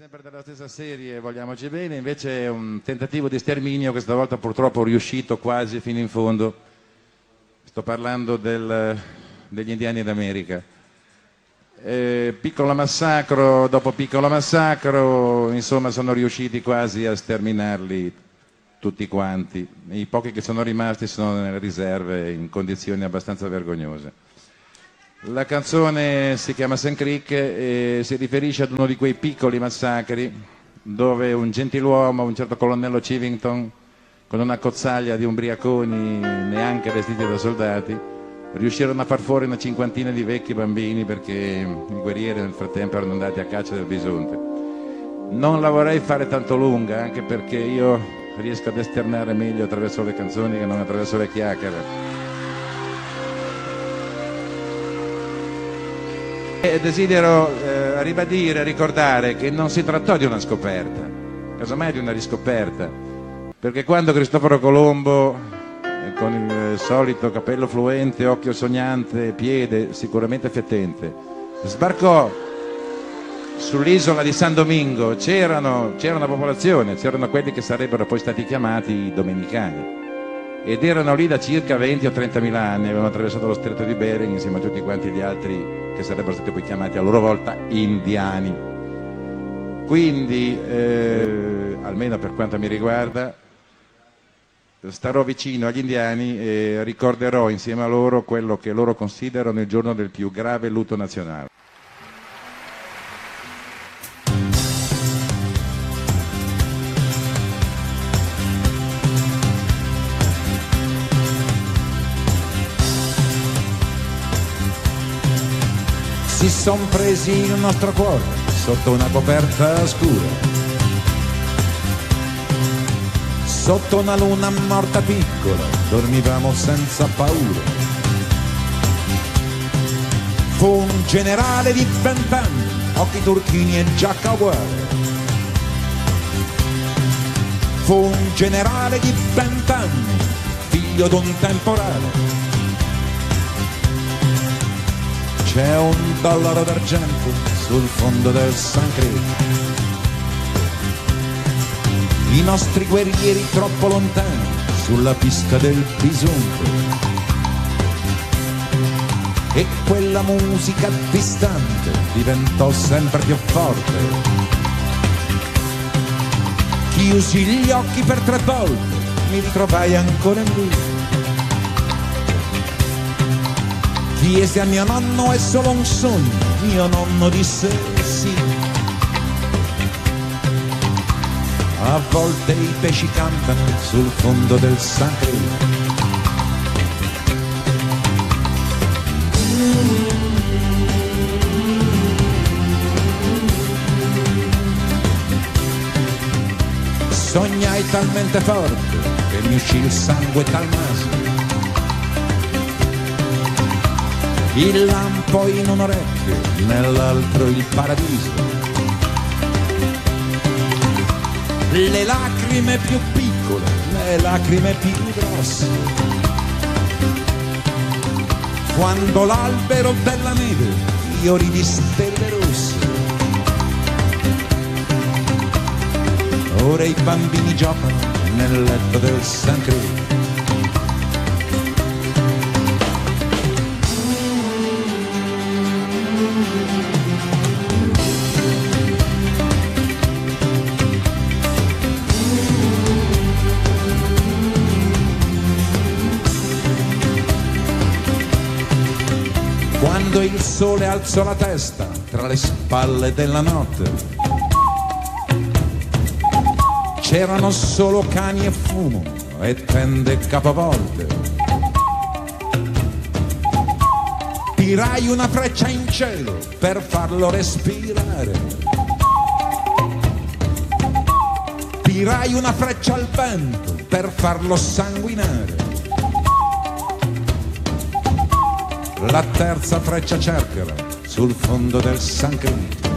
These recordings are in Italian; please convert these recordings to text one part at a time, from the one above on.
sempre della stessa serie, vogliamoci bene, invece è un tentativo di sterminio che stavolta purtroppo è riuscito quasi fino in fondo. Sto parlando del, degli indiani d'America. Eh, piccolo massacro dopo piccolo massacro, insomma sono riusciti quasi a sterminarli tutti quanti. I pochi che sono rimasti sono nelle riserve in condizioni abbastanza vergognose. La canzone si chiama St. Creek e si riferisce ad uno di quei piccoli massacri dove un gentiluomo, un certo colonnello Civington, con una cozzaglia di umbriaconi neanche vestiti da soldati, riuscirono a far fuori una cinquantina di vecchi bambini perché i guerrieri nel frattempo erano andati a caccia del bisonte. Non la vorrei fare tanto lunga, anche perché io riesco ad esternare meglio attraverso le canzoni che non attraverso le chiacchiere. Desidero eh, ribadire, ricordare che non si trattò di una scoperta, casomai di una riscoperta, perché quando Cristoforo Colombo, eh, con il solito capello fluente, occhio sognante, piede sicuramente fettente, sbarcò sull'isola di San Domingo, c'era una popolazione, c'erano quelli che sarebbero poi stati chiamati domenicani. Ed erano lì da circa 20 o 30 mila anni, avevano attraversato lo stretto di Bering insieme a tutti quanti gli altri che sarebbero stati poi chiamati a loro volta indiani. Quindi, eh, almeno per quanto mi riguarda, starò vicino agli indiani e ricorderò insieme a loro quello che loro considerano il giorno del più grave lutto nazionale. Si son presi il nostro cuore sotto una coperta scura. Sotto una luna morta piccola dormivamo senza paura. Fu un generale di vent'anni, occhi turchini e giacca uguale. Fu un generale di vent'anni, figlio d'un temporale c'è un dollaro d'argento sul fondo del San. I nostri guerrieri troppo lontani sulla pista del bisonte. E quella musica distante diventò sempre più forte. Chiusi gli occhi per tre volte, mi ritrovai ancora in lui Chiese a mio nonno è solo un sogno, mio nonno disse sì. A volte i pesci cantano sul fondo del sacro. Sognai talmente forte che mi uscì il sangue dal naso il lampo in un orecchio, nell'altro il paradiso. Le lacrime più piccole, le lacrime più grosse. Quando l'albero della neve fiori di stelle rosse. Ora i bambini giocano nel letto del San Cruz sole alzò la testa tra le spalle della notte. C'erano solo cani e fumo e tende capovolte. Tirai una freccia in cielo per farlo respirare. Tirai una freccia al vento per farlo sanguinare la terza freccia cerchera sul fondo del San Clemente.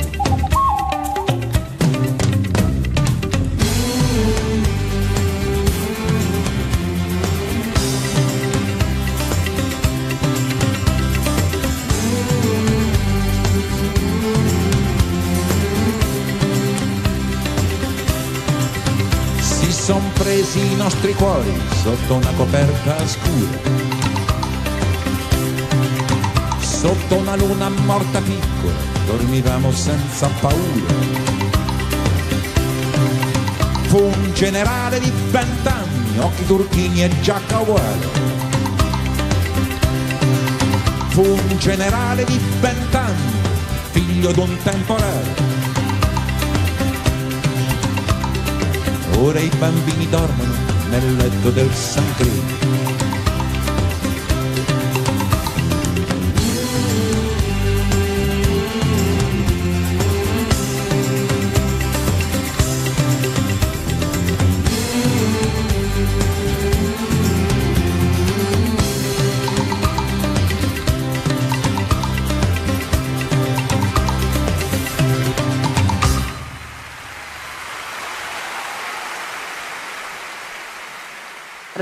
Si son presi i nostri cuori sotto una coperta scura Sotto una luna morta piccola dormivamo senza paura. Fu un generale di vent'anni, occhi turchini e giacca uguale. Fu un generale di vent'anni, figlio d'un temporale. Ora i bambini dormono nel letto del San Cristo.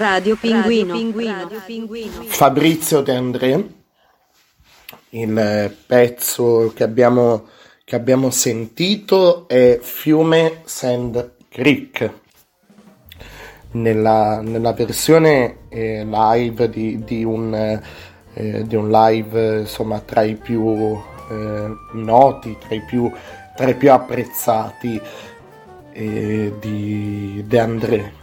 Radio Pinguino. Radio Pinguino. Fabrizio De André, il pezzo che abbiamo, che abbiamo sentito è Fiume Sand Creek. Nella, nella versione eh, live di, di, un, eh, di, un, live insomma tra i più eh, noti, tra i più, tra i più apprezzati eh, di De André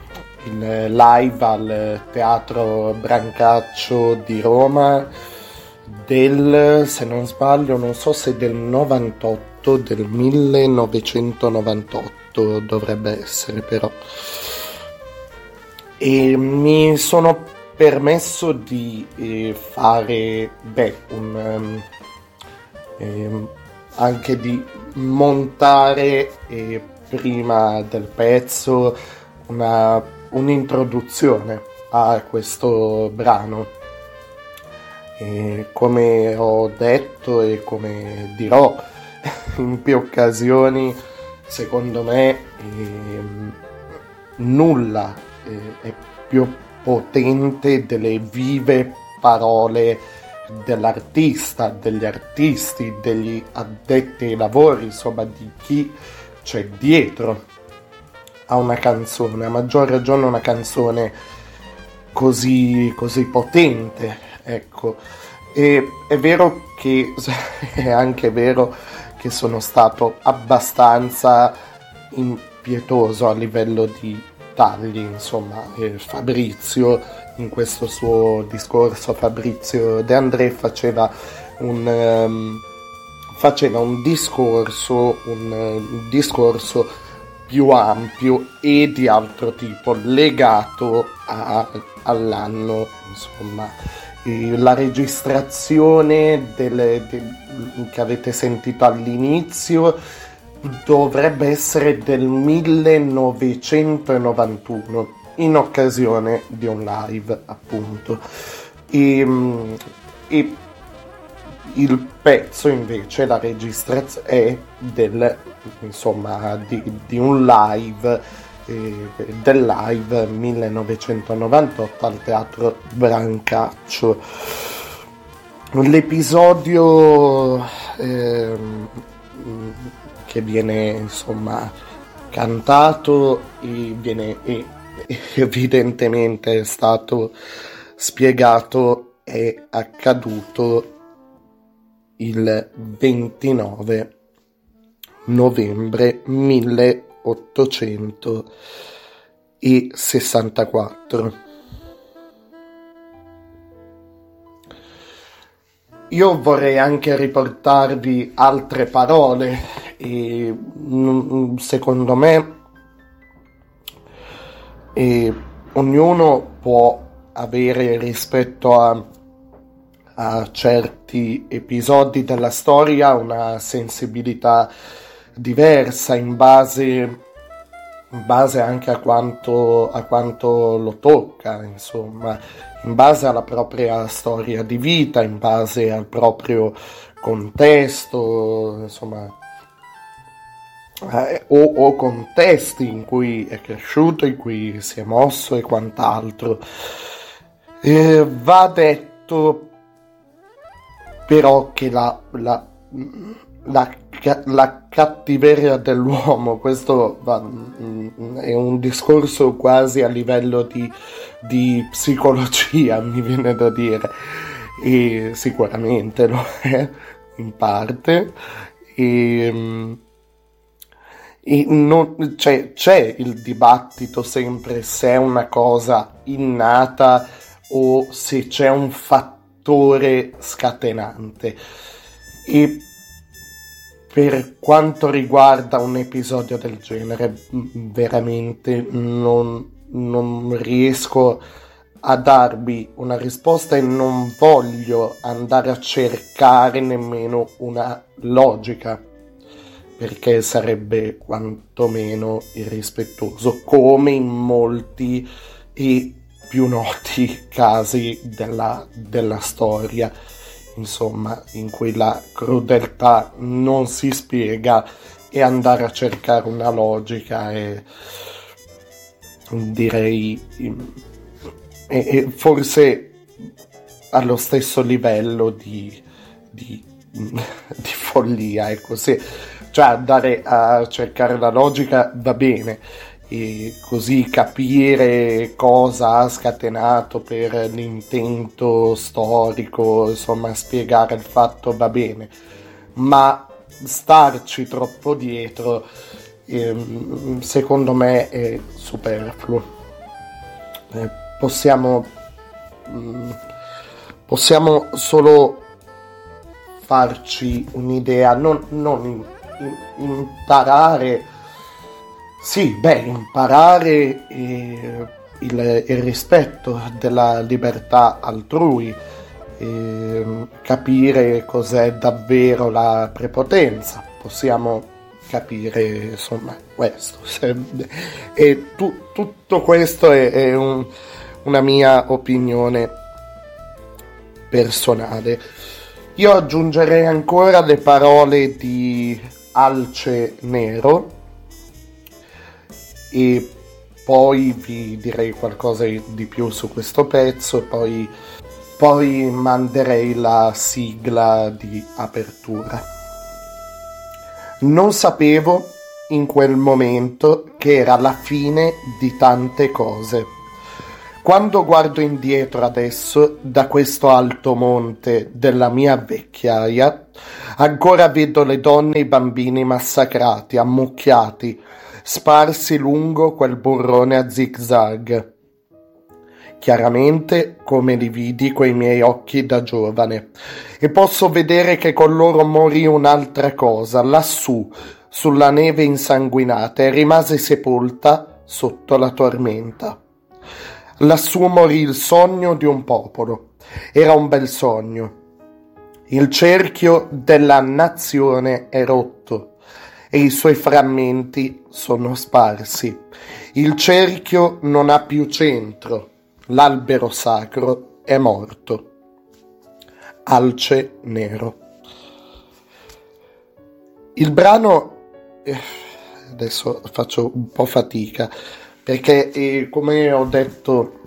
in live al Teatro Brancaccio di Roma del, se non sbaglio, non so se del 98, del 1998 dovrebbe essere però. E mi sono permesso di eh, fare, beh, un, eh, anche di montare eh, prima del pezzo una un'introduzione a questo brano. E come ho detto e come dirò in più occasioni, secondo me eh, nulla eh, è più potente delle vive parole dell'artista, degli artisti, degli addetti ai lavori, insomma di chi c'è dietro a una canzone, a maggior ragione una canzone così, così potente, ecco. E è vero che è anche vero che sono stato abbastanza impietoso a livello di tagli, insomma, Fabrizio in questo suo discorso, Fabrizio De André faceva un, um, faceva un discorso, un, un discorso più ampio e di altro tipo legato a, all'anno insomma la registrazione delle, de, che avete sentito all'inizio dovrebbe essere del 1991 in occasione di un live appunto. E, e il pezzo invece, la registrazione è del, insomma, di, di un live, eh, del live 1998 al teatro Brancaccio. L'episodio eh, che viene insomma cantato e viene e, evidentemente è stato spiegato è accaduto il 29 novembre 1864. Io vorrei anche riportarvi altre parole e mm, secondo me e ognuno può avere rispetto a a certi episodi della storia una sensibilità diversa in base, in base anche a quanto, a quanto lo tocca, insomma, in base alla propria storia di vita, in base al proprio contesto, insomma, eh, o, o, contesti in cui è cresciuto, in cui si è mosso e quant'altro. Eh, va detto però che la, la, la la cattiveria dell'uomo, questo va, mm, è un discorso quasi a livello di, di psicologia, mi viene da dire, e sicuramente lo è in parte. Mm, e non, cioè, c'è il dibattito sempre se è una cosa innata o se c'è un fattore scatenante. E per quanto riguarda un episodio del genere, veramente non, non riesco a darvi una risposta e non voglio andare a cercare nemmeno una logica perché sarebbe quantomeno irrispettoso come in molti e più noti casi della, della storia. Insomma, in cui la crudeltà non si spiega e andare a cercare una logica e direi e, e forse allo stesso livello di, di, di follia, ecco, se, cioè andare a cercare la logica va bene, e così capire cosa ha scatenato per l'intento storico, insomma spiegare il fatto va bene, ma starci troppo dietro ehm, secondo me è superfluo. Eh, possiamo, mm, possiamo solo farci un'idea, non, non imparare sì, beh, imparare eh, il, il, rispetto della libertà altrui, eh, capire cos'è davvero la prepotenza, possiamo capire insomma questo. E tu, tutto questo è, è un, una mia opinione personale. Io aggiungerei ancora le parole di Alce Nero e poi vi direi qualcosa di più su questo pezzo e poi, poi manderei la sigla di apertura. Non sapevo in quel momento che era la fine di tante cose. Quando guardo indietro adesso da questo alto monte della mia vecchiaia, ancora vedo le donne e i bambini massacrati, ammucchiati, sparsi lungo quel burrone a zigzag. Chiaramente come li vidi coi miei occhi da giovane, e posso vedere che con loro morì un'altra cosa, lassù, sulla neve insanguinata, e rimase sepolta sotto la tormenta. Lassù morì il sogno di un popolo. Era un bel sogno. Il cerchio della nazione è rotto e i suoi frammenti sono sparsi. Il cerchio non ha più centro, l'albero sacro è morto. Alce nero. Il brano eh, adesso faccio un po' fatica perché eh, come ho detto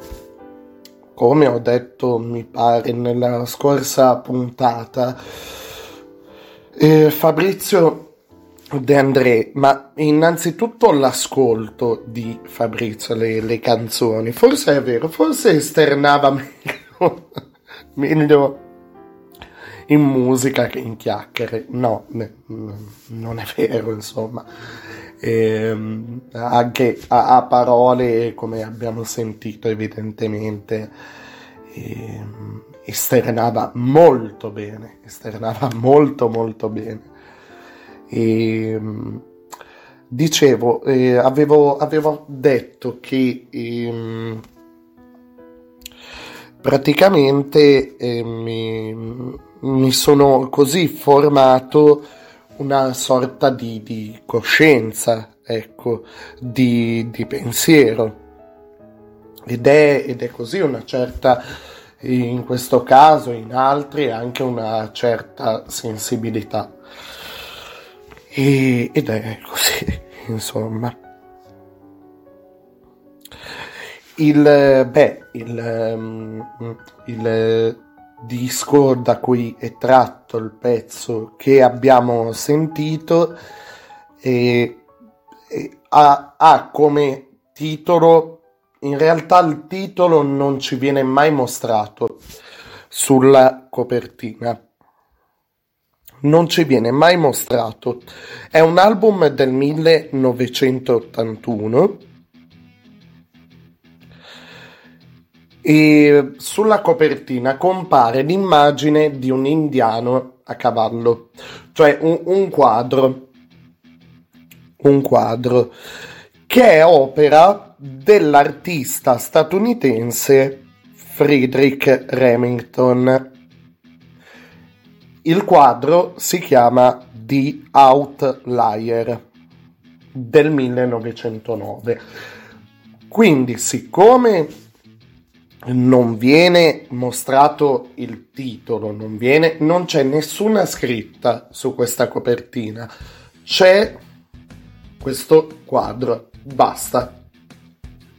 come ho detto mi pare nella scorsa puntata eh, Fabrizio De André, ma innanzitutto l'ascolto di Fabrizio, le, le canzoni, forse è vero, forse esternava meglio, meglio in musica che in chiacchiere, no, non è vero insomma, e, anche a, a, parole come abbiamo sentito evidentemente e, esternava molto bene, esternava molto molto bene. E, dicevo, eh, avevo, avevo, detto che eh, praticamente eh, mi, mi, sono così formato una sorta di, di coscienza, ecco, di, di pensiero. Ed è, ed è così una certa, in questo caso, in altri, anche una certa sensibilità. E, ed è così, insomma. Il, beh, il, il disco da cui è tratto il pezzo che abbiamo sentito e, e ha, ha come titolo in realtà il titolo non ci viene mai mostrato sulla copertina non ci viene mai mostrato è un album del 1981 e sulla copertina compare l'immagine di un indiano a cavallo, cioè un, un quadro, un quadro che è opera dell'artista statunitense Friedrich Remington. Il quadro si chiama The Outlier del 1909. Quindi, siccome non viene mostrato il titolo, non, viene, non c'è nessuna scritta su questa copertina, c'è questo quadro, basta.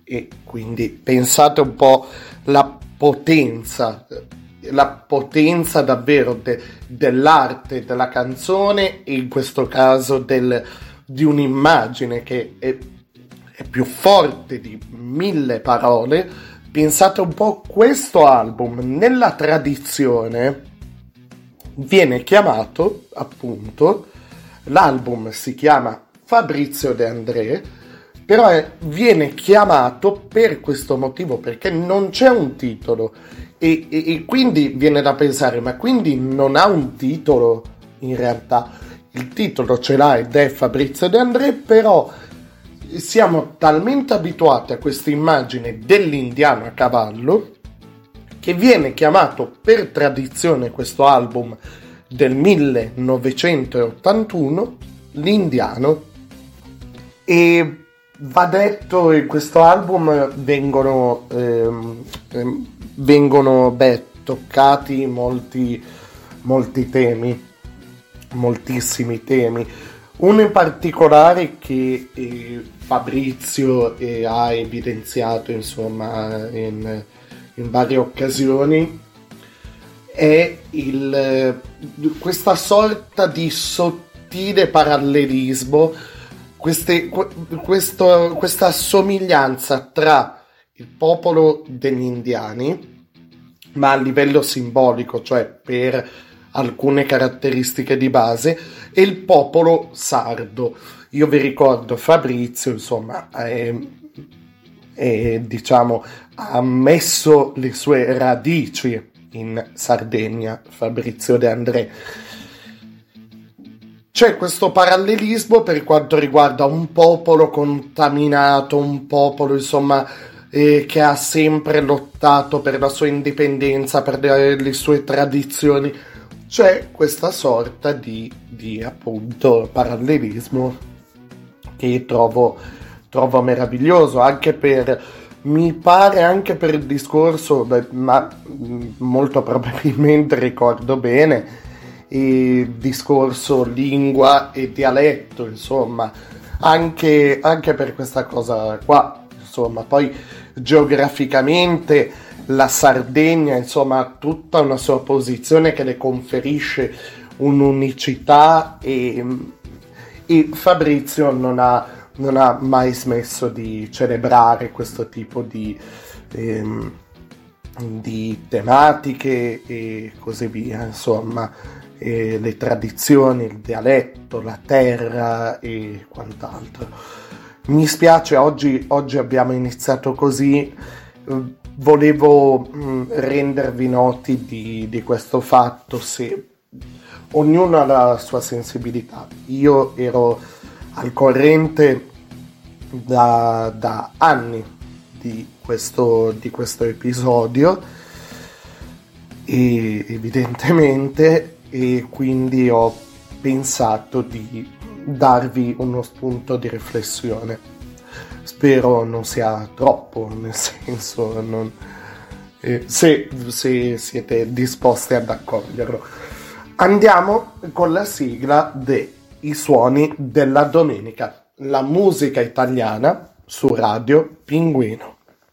E quindi pensate un po' la potenza, la potenza davvero de, dell'arte, della canzone e in questo caso del, di un'immagine che è, è più forte di mille parole. Pensate un po', questo album nella tradizione viene chiamato appunto, l'album si chiama Fabrizio De André, però è, viene chiamato per questo motivo, perché non c'è un titolo e, e, e quindi viene da pensare, ma quindi non ha un titolo in realtà? Il titolo ce l'ha ed è Fabrizio De André, però siamo talmente abituati a questa immagine dell'indiano a cavallo che viene chiamato per tradizione questo album del 1981 l'indiano e va detto in questo album vengono, ehm, ehm, vengono beh, toccati molti, molti temi moltissimi temi. Uno in particolare che eh, Fabrizio eh, ha evidenziato insomma in, in varie occasioni è il, questa sorta di sottile parallelismo, queste, questo, questa somiglianza tra il popolo degli indiani, ma a livello simbolico, cioè per alcune caratteristiche di base, e il popolo sardo io vi ricordo Fabrizio, insomma, è, è, diciamo, ha messo le sue radici in Sardegna, Fabrizio De André. C'è questo parallelismo per quanto riguarda un popolo contaminato, un popolo, insomma, eh, che ha sempre lottato per la sua indipendenza, per le, le sue tradizioni. C'è questa sorta di, di appunto parallelismo che trovo, trovo meraviglioso, anche per, mi pare anche per il discorso, beh, ma mm, molto probabilmente ricordo bene, il discorso lingua e dialetto, insomma, anche, anche per questa cosa qua, insomma, poi geograficamente la Sardegna, insomma, ha tutta una sua posizione che le conferisce un'unicità e e Fabrizio non ha, non ha mai smesso di celebrare questo tipo di, ehm, di tematiche e così via, insomma, e le tradizioni, il dialetto, la terra e quant'altro. Mi spiace, oggi, oggi abbiamo iniziato così, volevo mh, rendervi noti di, di questo fatto se ognuno ha la sua sensibilità. Io ero al corrente da, da anni di questo, di questo episodio e evidentemente e quindi ho pensato di darvi uno spunto di riflessione. Spero non sia troppo, nel senso, non, eh, se, se siete disposti ad accoglierlo. Andiamo con la sigla dei suoni della domenica, la musica italiana su Radio Pinguino.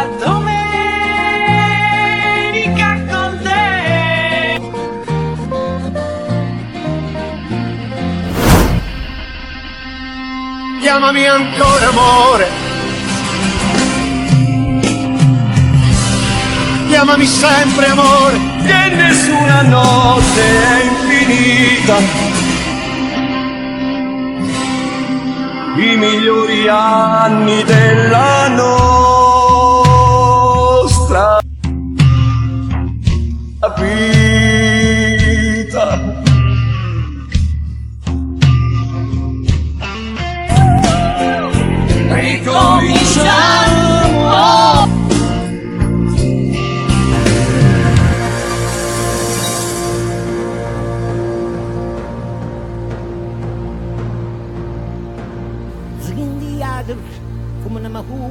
la domenica con te. Chiamami ancora amore. Chiamami sempre amore, che nessuna notte è infinita. I migliori anni della nostra vita. Ricominciamo!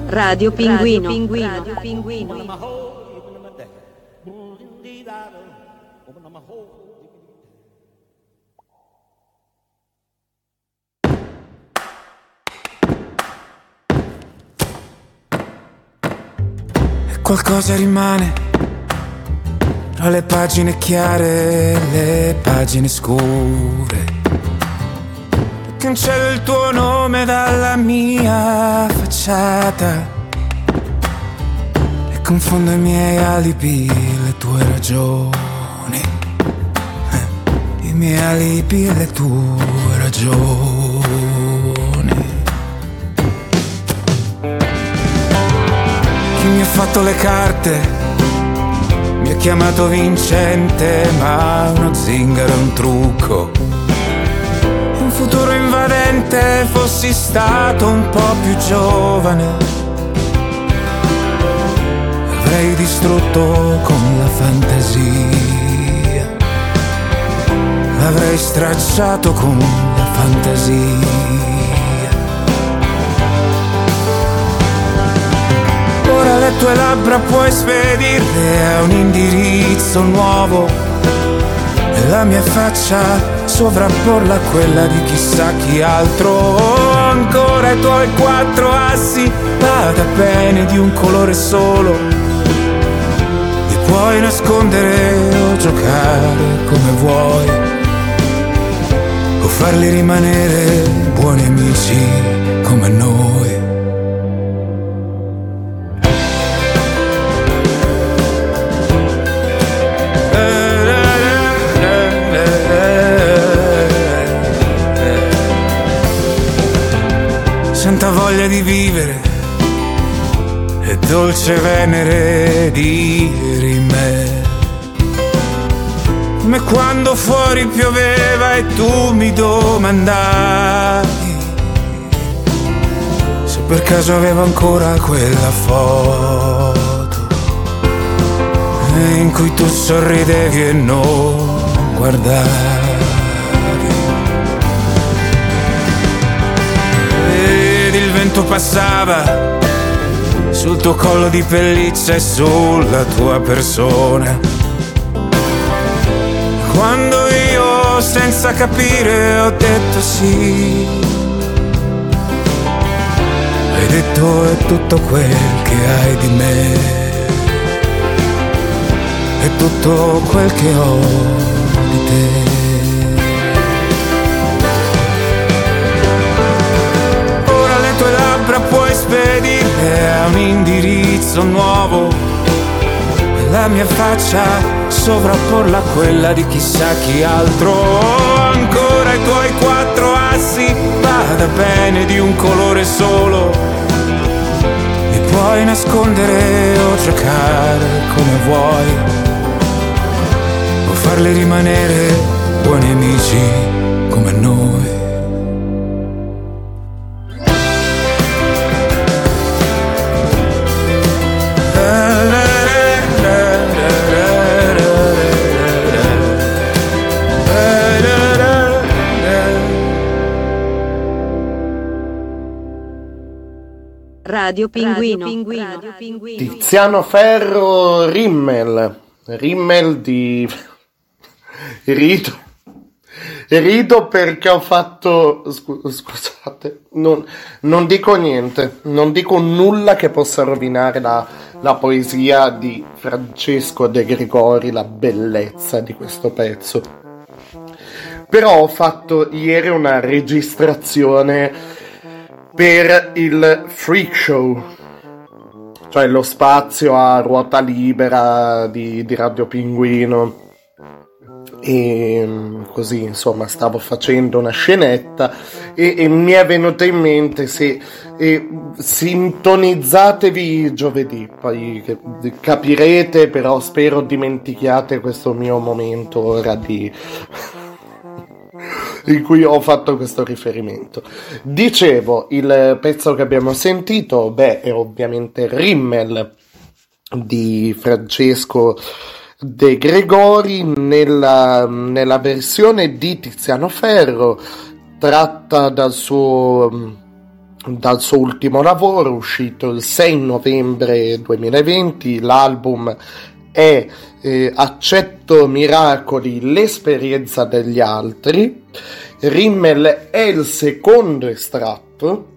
Radio Pinguino. Radio Pinguino. Radio Pinguino. Qualcosa rimane tra le pagine chiare e le pagine scure. Cancello il tuo nome dalla mia facciata e confondo i miei alibi, le tue ragioni. I miei alibi le tue ragioni. Chi mi ha fatto le carte mi ha chiamato vincente, ma uno zingaro è un trucco futuro invadente fossi stato un po' più giovane avrei distrutto con la fantasia avrei stracciato con la fantasia ora le tue labbra puoi spedirle a un indirizzo nuovo e la mia faccia sovrapporla a quella di chissà chi altro. Ancora i tuoi quattro assi, vada bene di un colore solo. Li puoi nascondere o giocare come vuoi, o farli rimanere buoni amici come noi. Santa voglia di vivere e dolce venere di rime. Come quando fuori pioveva e tu mi domandavi se per caso avevo ancora quella foto in cui tu sorridevi e non guardavi. vento passava sul tuo collo di pelliccia e sulla tua persona. Quando io senza capire ho detto sì, hai detto è tutto quel che hai di me, è tutto quel che ho di te. labbra puoi spedire a un indirizzo nuovo. La mia faccia sovrapporla a quella di chissà chi altro. Ancora i tuoi quattro assi, vada bene di un colore solo. Li puoi nascondere o giocare come vuoi, o farli rimanere buoni amici come noi. Radio Pinguino. Radio Pinguino. Tiziano Ferro Rimmel. Rimmel di... Rido. Rido perché ho fatto... scu- Scusate, non, non dico niente, non dico nulla che possa rovinare la, la poesia di Francesco De Gregori, la bellezza di questo pezzo. Però ho fatto ieri una registrazione per il Freak Show, cioè lo spazio a ruota libera di, di Radio Pinguino. E mm, così insomma stavo facendo una scenetta e, e mi è venuto in mente se sintonizzatevi giovedì poi capirete però spero dimentichiate questo mio momento ora di in cui ho fatto questo riferimento. Dicevo, il pezzo che abbiamo sentito, beh, è ovviamente Rimmel di Francesco De Gregori nella, nella versione di Tiziano Ferro, tratta dal suo, dal suo ultimo lavoro, uscito il 6 novembre 2020. L'album è eh, Accetto miracoli, l'esperienza degli altri. Rimmel è il secondo estratto,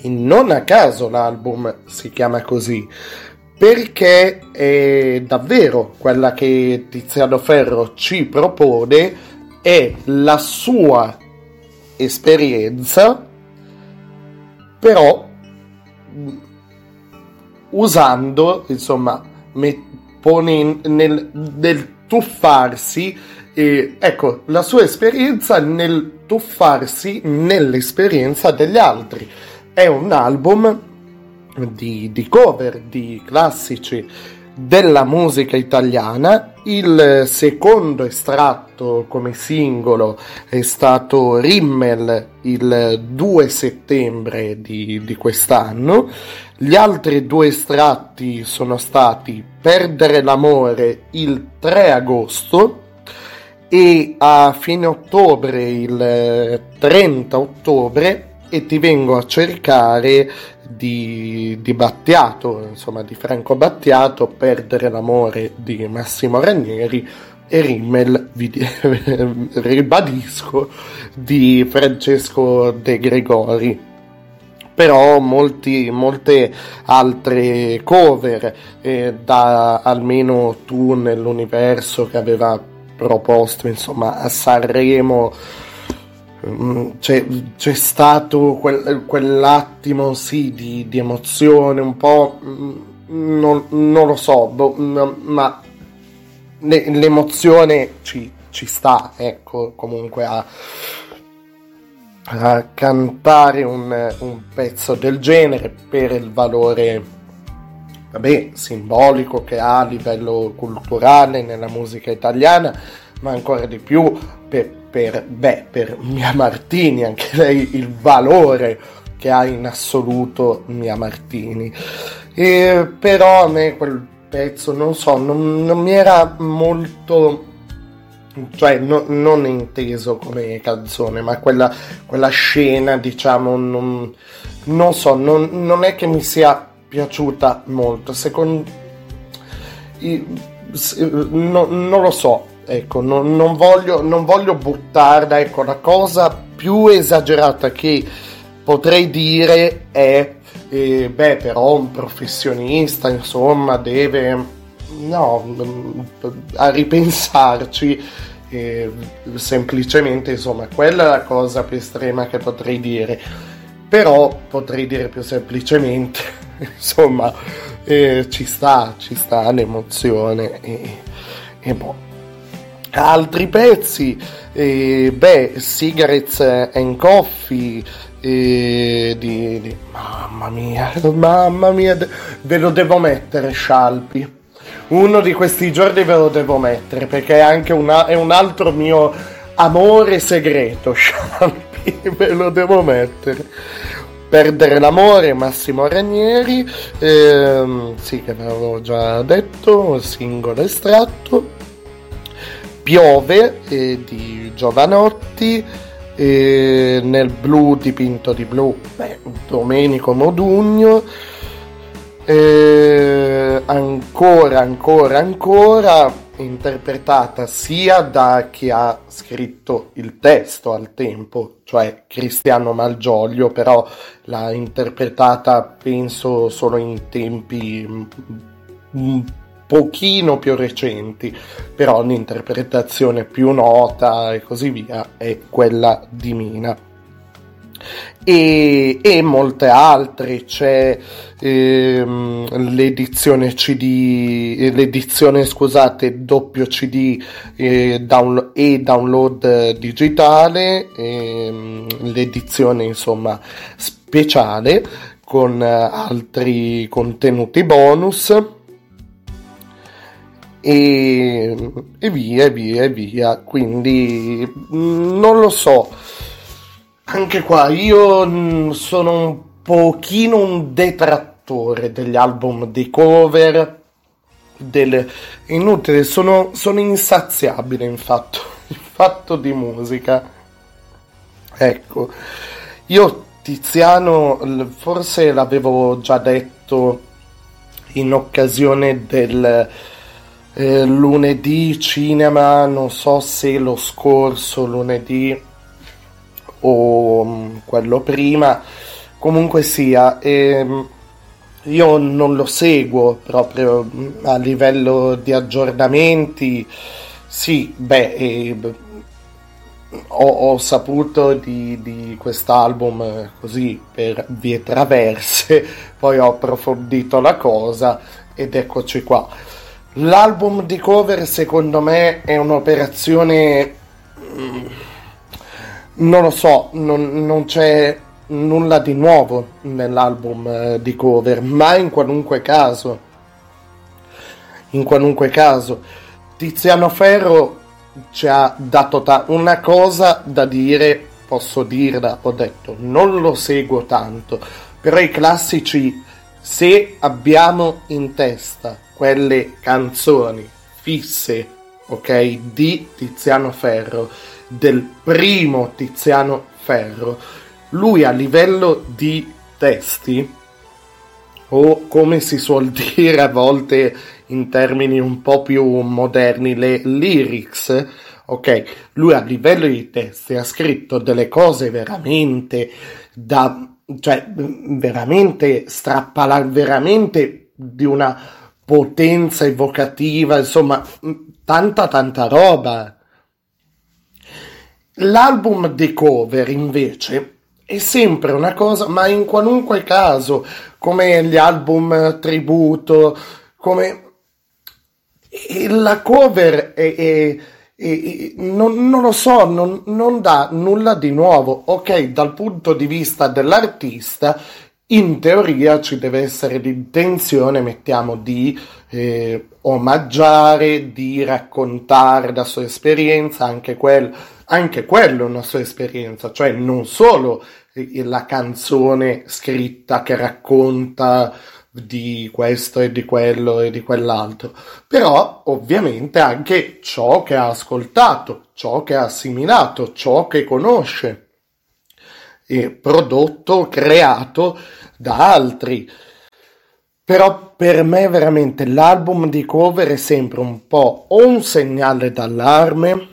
e non a caso l'album si chiama così, perché è davvero quella che Tiziano Ferro ci propone, è la sua esperienza, però mh, usando, insomma, me- pone nel, nel tuffarsi, eh, ecco, la sua esperienza nel tuffarsi nell'esperienza degli altri. È un album di, di cover di classici della musica italiana. Il secondo estratto come singolo è stato Rimmel il 2 settembre di, di quest'anno. Gli altri due estratti sono stati Perdere l'amore il 3 agosto e a fine ottobre, il eh, 30 ottobre, e ti vengo a cercare di, di Battiato, insomma di Franco Battiato, Perdere l'amore di Massimo Ranieri e Rimmel, vi di- ribadisco, di Francesco De Gregori però molti, molte altre cover eh, da almeno tu nell'universo che aveva proposto insomma a Sanremo mm, c'è, c'è stato quel- quell'attimo sì di, di emozione un po' mm, non, non lo so boh, mm, ma le- l'emozione ci, ci sta ecco comunque a a cantare un, un pezzo del genere per il valore vabbè, simbolico che ha a livello culturale nella musica italiana, ma ancora di più per, per, beh, per Mia Martini, anche lei il valore che ha in assoluto Mia Martini. E, però a me quel pezzo, non so, non, non mi era molto cioè no- non inteso come canzone, ma quella, quella scena, diciamo, non, non so, non, non è che mi sia piaciuta molto. Secondo s- no- non lo so, ecco, non, non voglio, non voglio buttarla, ecco, la cosa più esagerata che potrei dire è, eh, beh, però un professionista, insomma, deve no, a ripensarci, eh, semplicemente, insomma, quella è la cosa più estrema che potrei dire. Però potrei dire più semplicemente, insomma, eh, ci sta, ci sta l'emozione e, e boh. Altri pezzi, eh, beh, Cigarettes and Coffee, eh, di, di- mamma mia, mamma mia, ve lo devo mettere, Scialpi. Uno di questi giorni ve lo devo mettere perché è anche una- è un altro mio amore segreto, Scialpi, ve lo devo mettere. Perdere l'amore, Massimo Ranieri, ehm, sì che l'avevo già detto, singolo estratto. Piove eh, di Giovanotti, e nel blu dipinto di blu, beh, Domenico Modugno, e ancora, ancora, ancora interpretata sia da chi ha scritto il testo al tempo, cioè Cristiano Malgioglio, però l'ha interpretata penso solo in tempi un pochino più recenti, però l'interpretazione più nota e così via è quella di Mina e, e molte altre c'è ehm, l'edizione cd l'edizione scusate doppio cd eh, down, e download digitale ehm, l'edizione insomma speciale con altri contenuti bonus. E, e via via via. Quindi non lo so anche qua io mm, sono un pochino un detrattore degli album di cover. Del... Inutile, sono, sono insaziabile in fatto, in fatto di musica. Ecco, io Tiziano forse l'avevo già detto in occasione del eh, lunedì cinema, non so se lo scorso lunedì o mm, quello prima, comunque sia, ehm, io non lo seguo proprio mm, a livello di aggiornamenti, sì, beh, eh, ho, ho, saputo di, di quest'album così per vie traverse, poi ho approfondito la cosa ed eccoci qua. L'album di cover secondo me è un'operazione mm, non lo so, non, non c'è nulla di nuovo nell'album eh, di cover, ma in qualunque caso, in qualunque caso, Tiziano Ferro ci ha dato ta- una cosa da dire, posso dirla, ho detto, non lo seguo tanto, però i classici, se abbiamo in testa quelle canzoni fisse, ok, di Tiziano Ferro, del primo Tiziano Ferro, lui a livello di testi, o come si suol dire a volte in termini un po' più moderni, le lyrics, ok, lui a livello di testi ha scritto delle cose veramente da, cioè veramente strappala, veramente di una potenza evocativa, insomma, tanta tanta roba. L'album di cover invece è sempre una cosa, ma in qualunque caso, come gli album tributo, come la cover è, è, è, non, non, lo so, non, non dà nulla di nuovo. Ok, dal punto di vista dell'artista, in teoria ci deve essere l'intenzione, mettiamo, di eh, omaggiare, di raccontare la sua esperienza, anche quel anche quello è una sua esperienza, cioè non solo la canzone scritta che racconta di questo e di quello e di quell'altro, però ovviamente anche ciò che ha ascoltato, ciò che ha assimilato, ciò che conosce, e prodotto, creato da altri. Però per me veramente l'album di cover è sempre un po' un segnale d'allarme,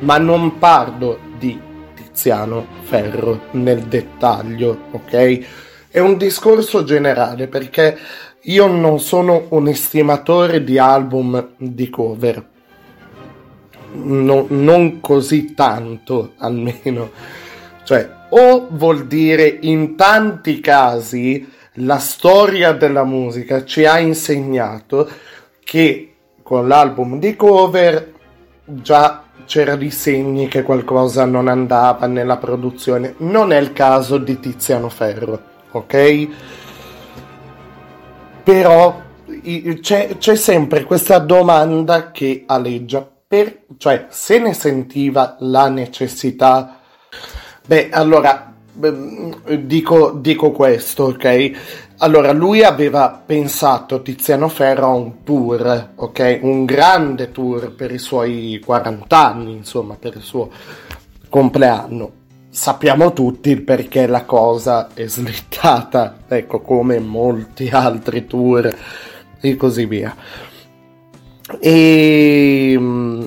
ma non parlo di Tiziano Ferro nel dettaglio, ok? È un discorso generale perché io non sono un estimatore di album di cover. No, non così tanto almeno. Cioè, o vuol dire in tanti casi la storia della musica ci ha insegnato che con l'album di cover già c'era di segni che qualcosa non andava nella produzione. Non è il caso di Tiziano Ferro, ok? Però c'è, c'è sempre questa domanda che aleggia. Per, cioè, se ne sentiva la necessità... Beh, allora, dico, dico questo, ok? Allora, lui aveva pensato Tiziano Ferro a un tour, ok? Un grande tour per i suoi 40 anni, insomma, per il suo compleanno. Sappiamo tutti perché la cosa è slittata, ecco come molti altri tour e così via. E mm,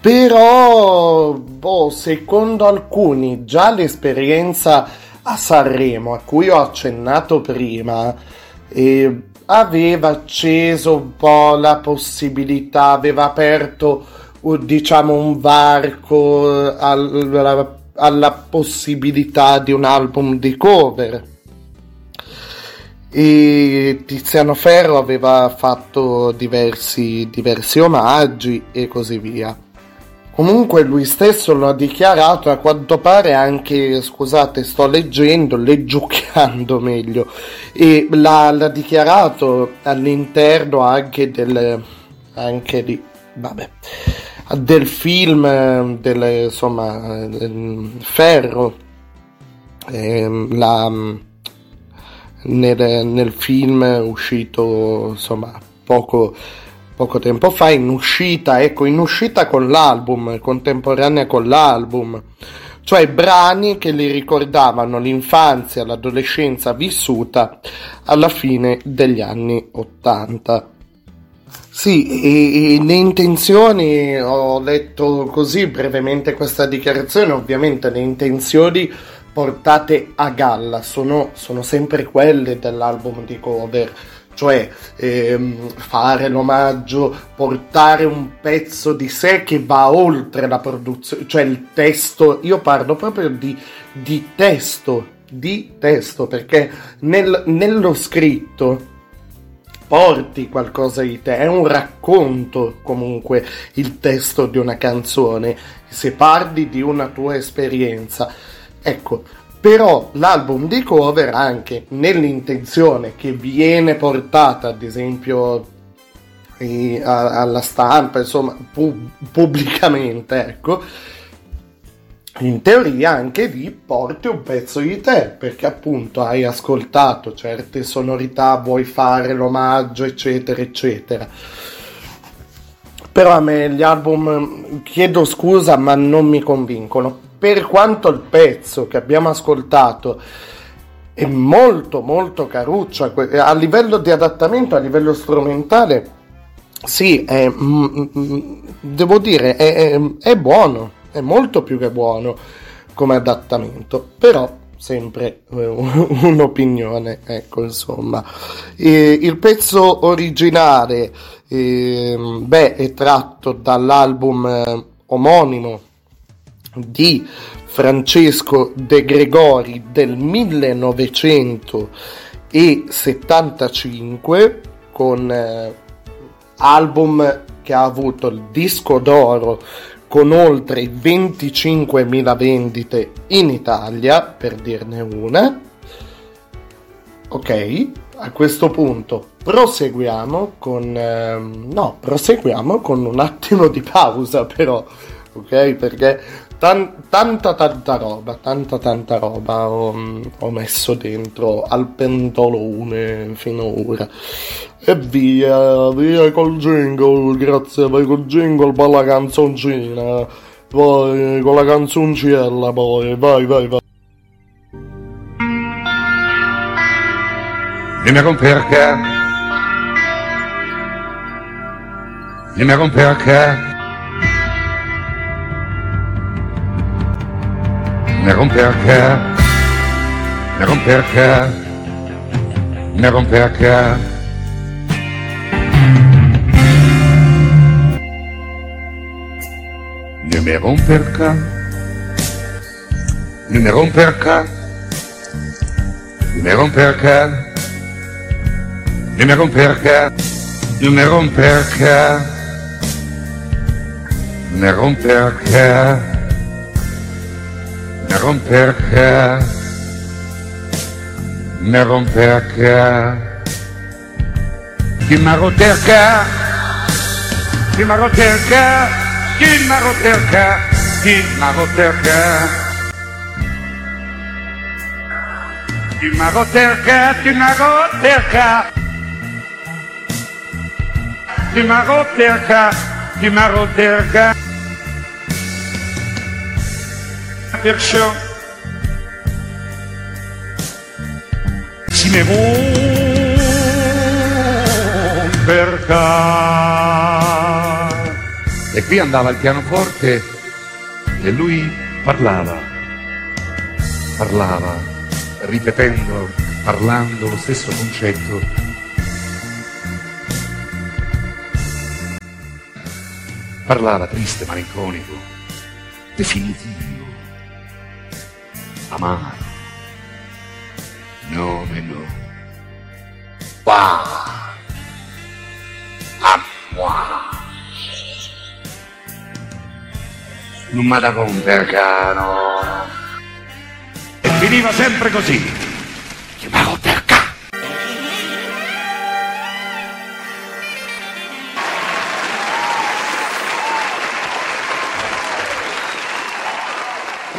però boh, secondo alcuni già l'esperienza a Sanremo a cui ho accennato prima eh, aveva acceso un po' la possibilità aveva aperto diciamo un varco alla, alla possibilità di un album di cover e Tiziano Ferro aveva fatto diversi, diversi omaggi e così via. Comunque lui stesso lo ha dichiarato, a quanto pare anche, scusate, sto leggendo, leggiucchiando meglio, e l'ha, l'ha dichiarato all'interno anche del, anche di, vabbè, del film, del, insomma, del Ferro, eh, la nel, nel film uscito insomma poco, poco tempo fa in uscita ecco in uscita con l'album contemporanea con l'album cioè brani che li ricordavano l'infanzia, l'adolescenza vissuta alla fine degli anni 80. Sì, e, e le intenzioni, ho letto così brevemente questa dichiarazione, ovviamente le intenzioni portate a galla sono, sono sempre quelle dell'album di cover cioè ehm, fare l'omaggio, portare un pezzo di sé che va oltre la produzione, cioè il testo, io parlo proprio di, di testo, di testo, perché nel, nello scritto porti qualcosa di te, è un racconto comunque il testo di una canzone, se parli di una tua esperienza Ecco, però l'album di cover anche nell'intenzione che viene portata ad esempio alla stampa insomma pu- pubblicamente ecco in teoria anche lì porti un pezzo di te perché appunto hai ascoltato certe sonorità vuoi fare l'omaggio eccetera eccetera. Però a me gli album chiedo scusa ma non mi convincono per quanto il pezzo che abbiamo ascoltato è molto molto caruccio a livello di adattamento, a livello strumentale, sì, è, mm, mm, mm, devo dire, è, è, è buono, è molto più che buono come adattamento, però sempre eh, un'opinione, ecco insomma. E il pezzo originale, eh, beh, è tratto dall'album eh, omonimo di Francesco De Gregori del 1975 con eh, album che ha avuto il disco d'oro con oltre 25.000 vendite in Italia, per dirne una. Ok, a questo punto proseguiamo con... Eh, no, proseguiamo con un attimo di pausa però, ok? Perché Tan, tanta tanta roba, tanta tanta roba ho, ho, messo dentro al pentolone finora. E via, via col jingle, grazie, vai col jingle la canzoncina. Vai con la canzoncella poi, vai vai vai. Dimmi con perché. Dimmi con perché. Ne rompe a ca, ne rompe a ca, ne rompe a ca. Ne me rompe a ca, ne me rompe a ca, ne me rompe a ca, ne me rompe perciò si ne vuol per E qui andava il pianoforte e lui parlava, parlava, ripetendo, parlando lo stesso concetto parlava triste, malinconico, definitivo amaro, nomelo, qua, acqua. Non mi da con percano. E finiva sempre così.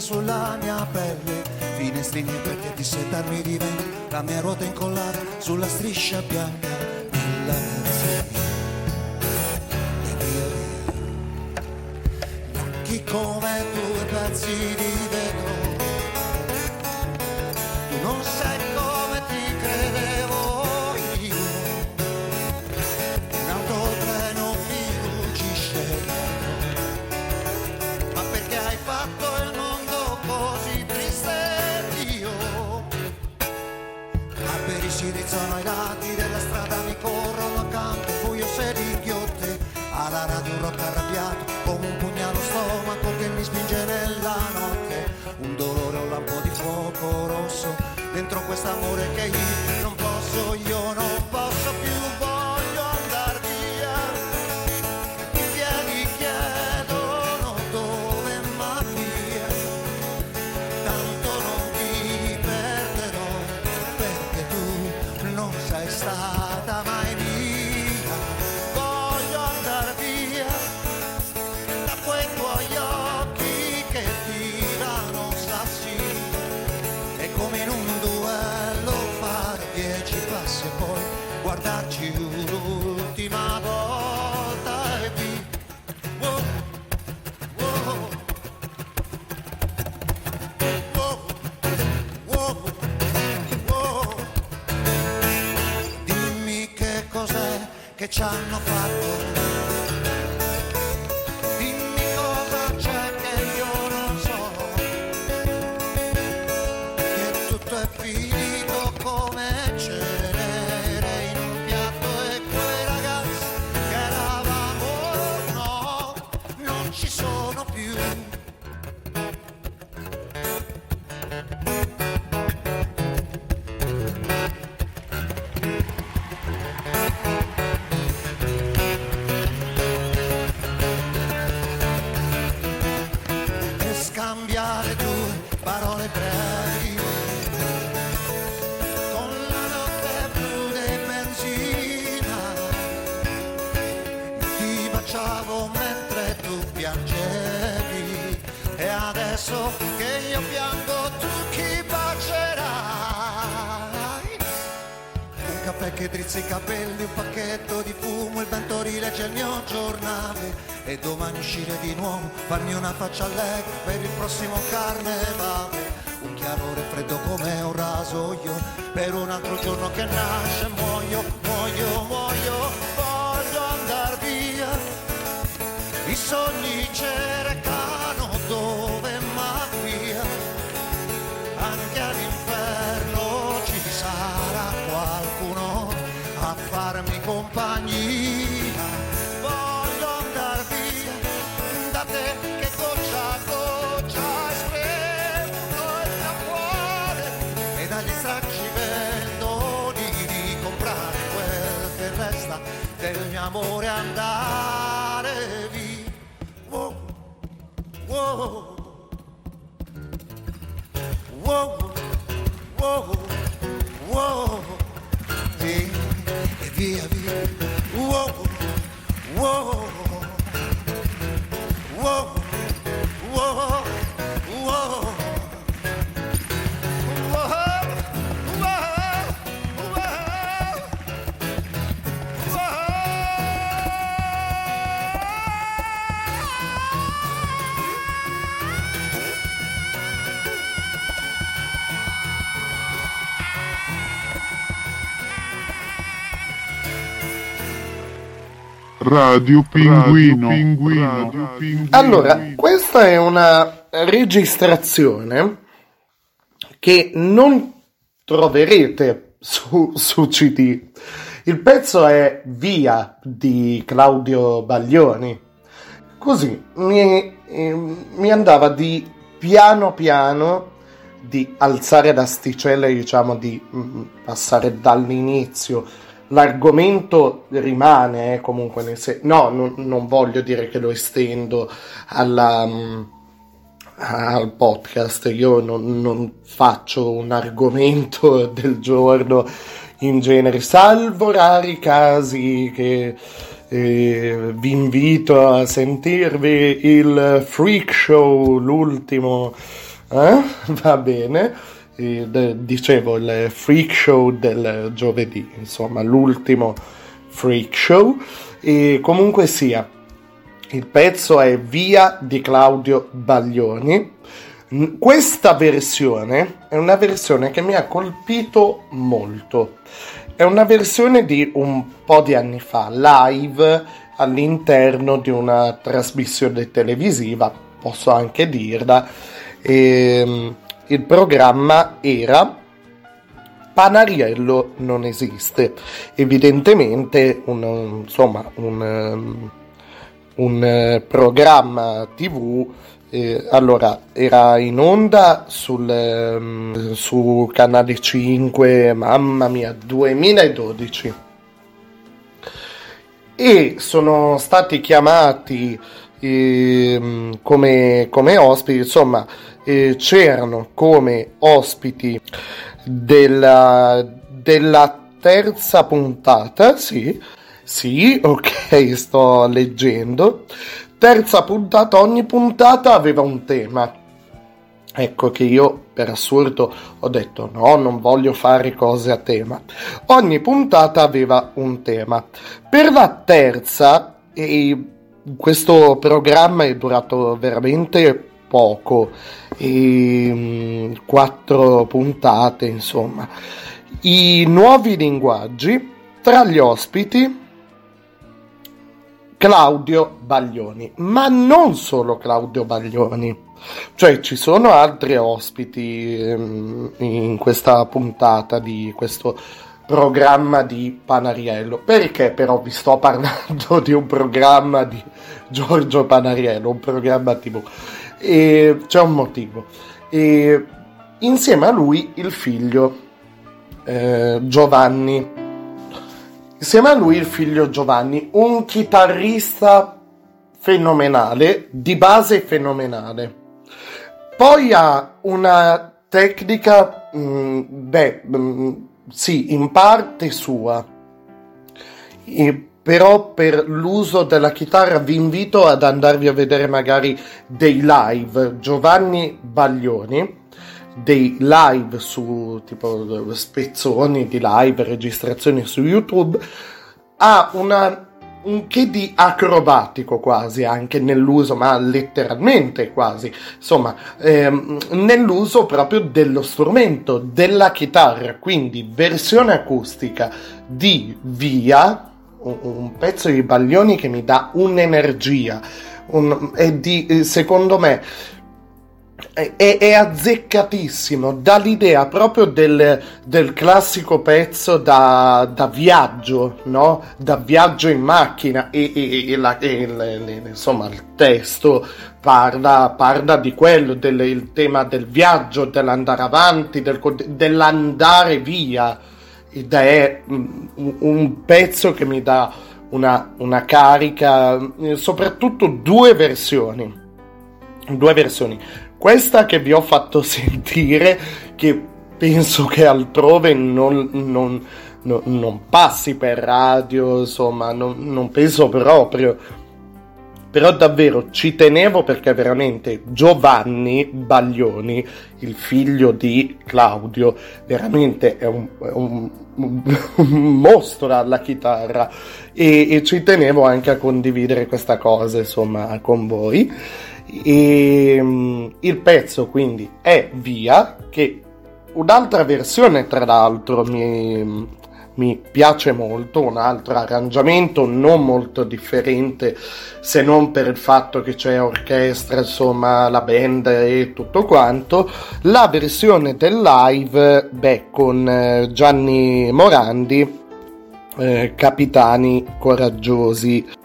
sulla mia pelle, finestrini perché di settarmi diventa la mia ruota incollata sulla striscia bianca. e domani uscire di nuovo, farmi una faccia allegra per il prossimo carnevale. Un chiarore freddo come un rasoio, per un altro giorno che nasce muoio, muoio, muoio, voglio andar via. I sogni cercano dove amore andare via. Wow, wow, wow, wow, Radio Pinguino. Radio Pinguino. Allora, questa è una registrazione che non troverete su, su CD. Il pezzo è Via di Claudio Baglioni. Così mi, eh, mi andava di piano piano di alzare l'asticella, diciamo, di mm, passare dall'inizio. L'argomento rimane eh, comunque nel senso. No, non, non voglio dire che lo estendo alla, mm, al podcast. Io non, non faccio un argomento del giorno in genere, salvo rari casi che eh, vi invito a sentirvi il Freak Show, l'ultimo, eh? va bene, De- dicevo il Freak Show del giovedì, insomma l'ultimo Freak Show, e comunque sia, il pezzo è Via di Claudio Baglioni. Questa versione è una versione che mi ha colpito molto. È una versione di un po' di anni fa, live all'interno di una trasmissione televisiva, posso anche dirla. Ehm, il programma era Panariello non esiste. Evidentemente un, insomma, un, ehm, un eh, programma tv eh, allora era in onda sul, ehm, su canale 5 mamma mia 2012 e sono stati chiamati ehm, come, come ospiti insomma eh, c'erano come ospiti della, della terza puntata sì sì ok sto leggendo terza puntata, ogni puntata aveva un tema. Ecco che io per assurdo ho detto no, non voglio fare cose a tema. Ogni puntata aveva un tema. Per la terza, e questo programma è durato veramente poco, e, mm, quattro puntate insomma. I nuovi linguaggi tra gli ospiti Claudio Baglioni, ma non solo Claudio Baglioni, cioè ci sono altri ospiti ehm, in questa puntata di questo programma di Panariello. Perché però vi sto parlando di un programma di Giorgio Panariello, un programma TV? E c'è un motivo. E insieme a lui il figlio eh, Giovanni Insieme a lui il figlio Giovanni, un chitarrista fenomenale, di base fenomenale. Poi ha una tecnica, mh, beh, mh, sì, in parte sua. E però per l'uso della chitarra vi invito ad andarvi a vedere magari dei live. Giovanni Baglioni dei live su tipo spezzoni di live, registrazioni su YouTube, ha una, un che di acrobatico quasi anche nell'uso, ma letteralmente quasi, insomma, ehm, nell'uso proprio dello strumento, della chitarra, quindi versione acustica di Via, un, un pezzo di Baglioni che mi dà un'energia, un, è di, secondo me, è, è, azzeccatissimo, dà l'idea proprio del, del classico pezzo da, da, viaggio, no? Da viaggio in macchina e, e, e, la, e le, insomma il testo parla, parla di quello, del tema del viaggio, dell'andare avanti, del, dell'andare via ed è un, un pezzo che mi dà una, una carica, soprattutto due versioni. Due versioni questa che vi ho fatto sentire, che penso che altrove non, non, non, non passi per radio, insomma, non, penso proprio. Però davvero ci tenevo perché veramente Giovanni Baglioni, il figlio di Claudio, veramente è un, è un, un mostro alla chitarra e, e ci tenevo anche a condividere questa cosa, insomma, con voi. E um, il pezzo quindi è Via, che un'altra versione tra l'altro mi, mi piace molto, un altro arrangiamento non molto differente se non per il fatto che c'è orchestra, insomma la band e tutto quanto. La versione del live, beh, con eh, Gianni Morandi, eh, Capitani Coraggiosi.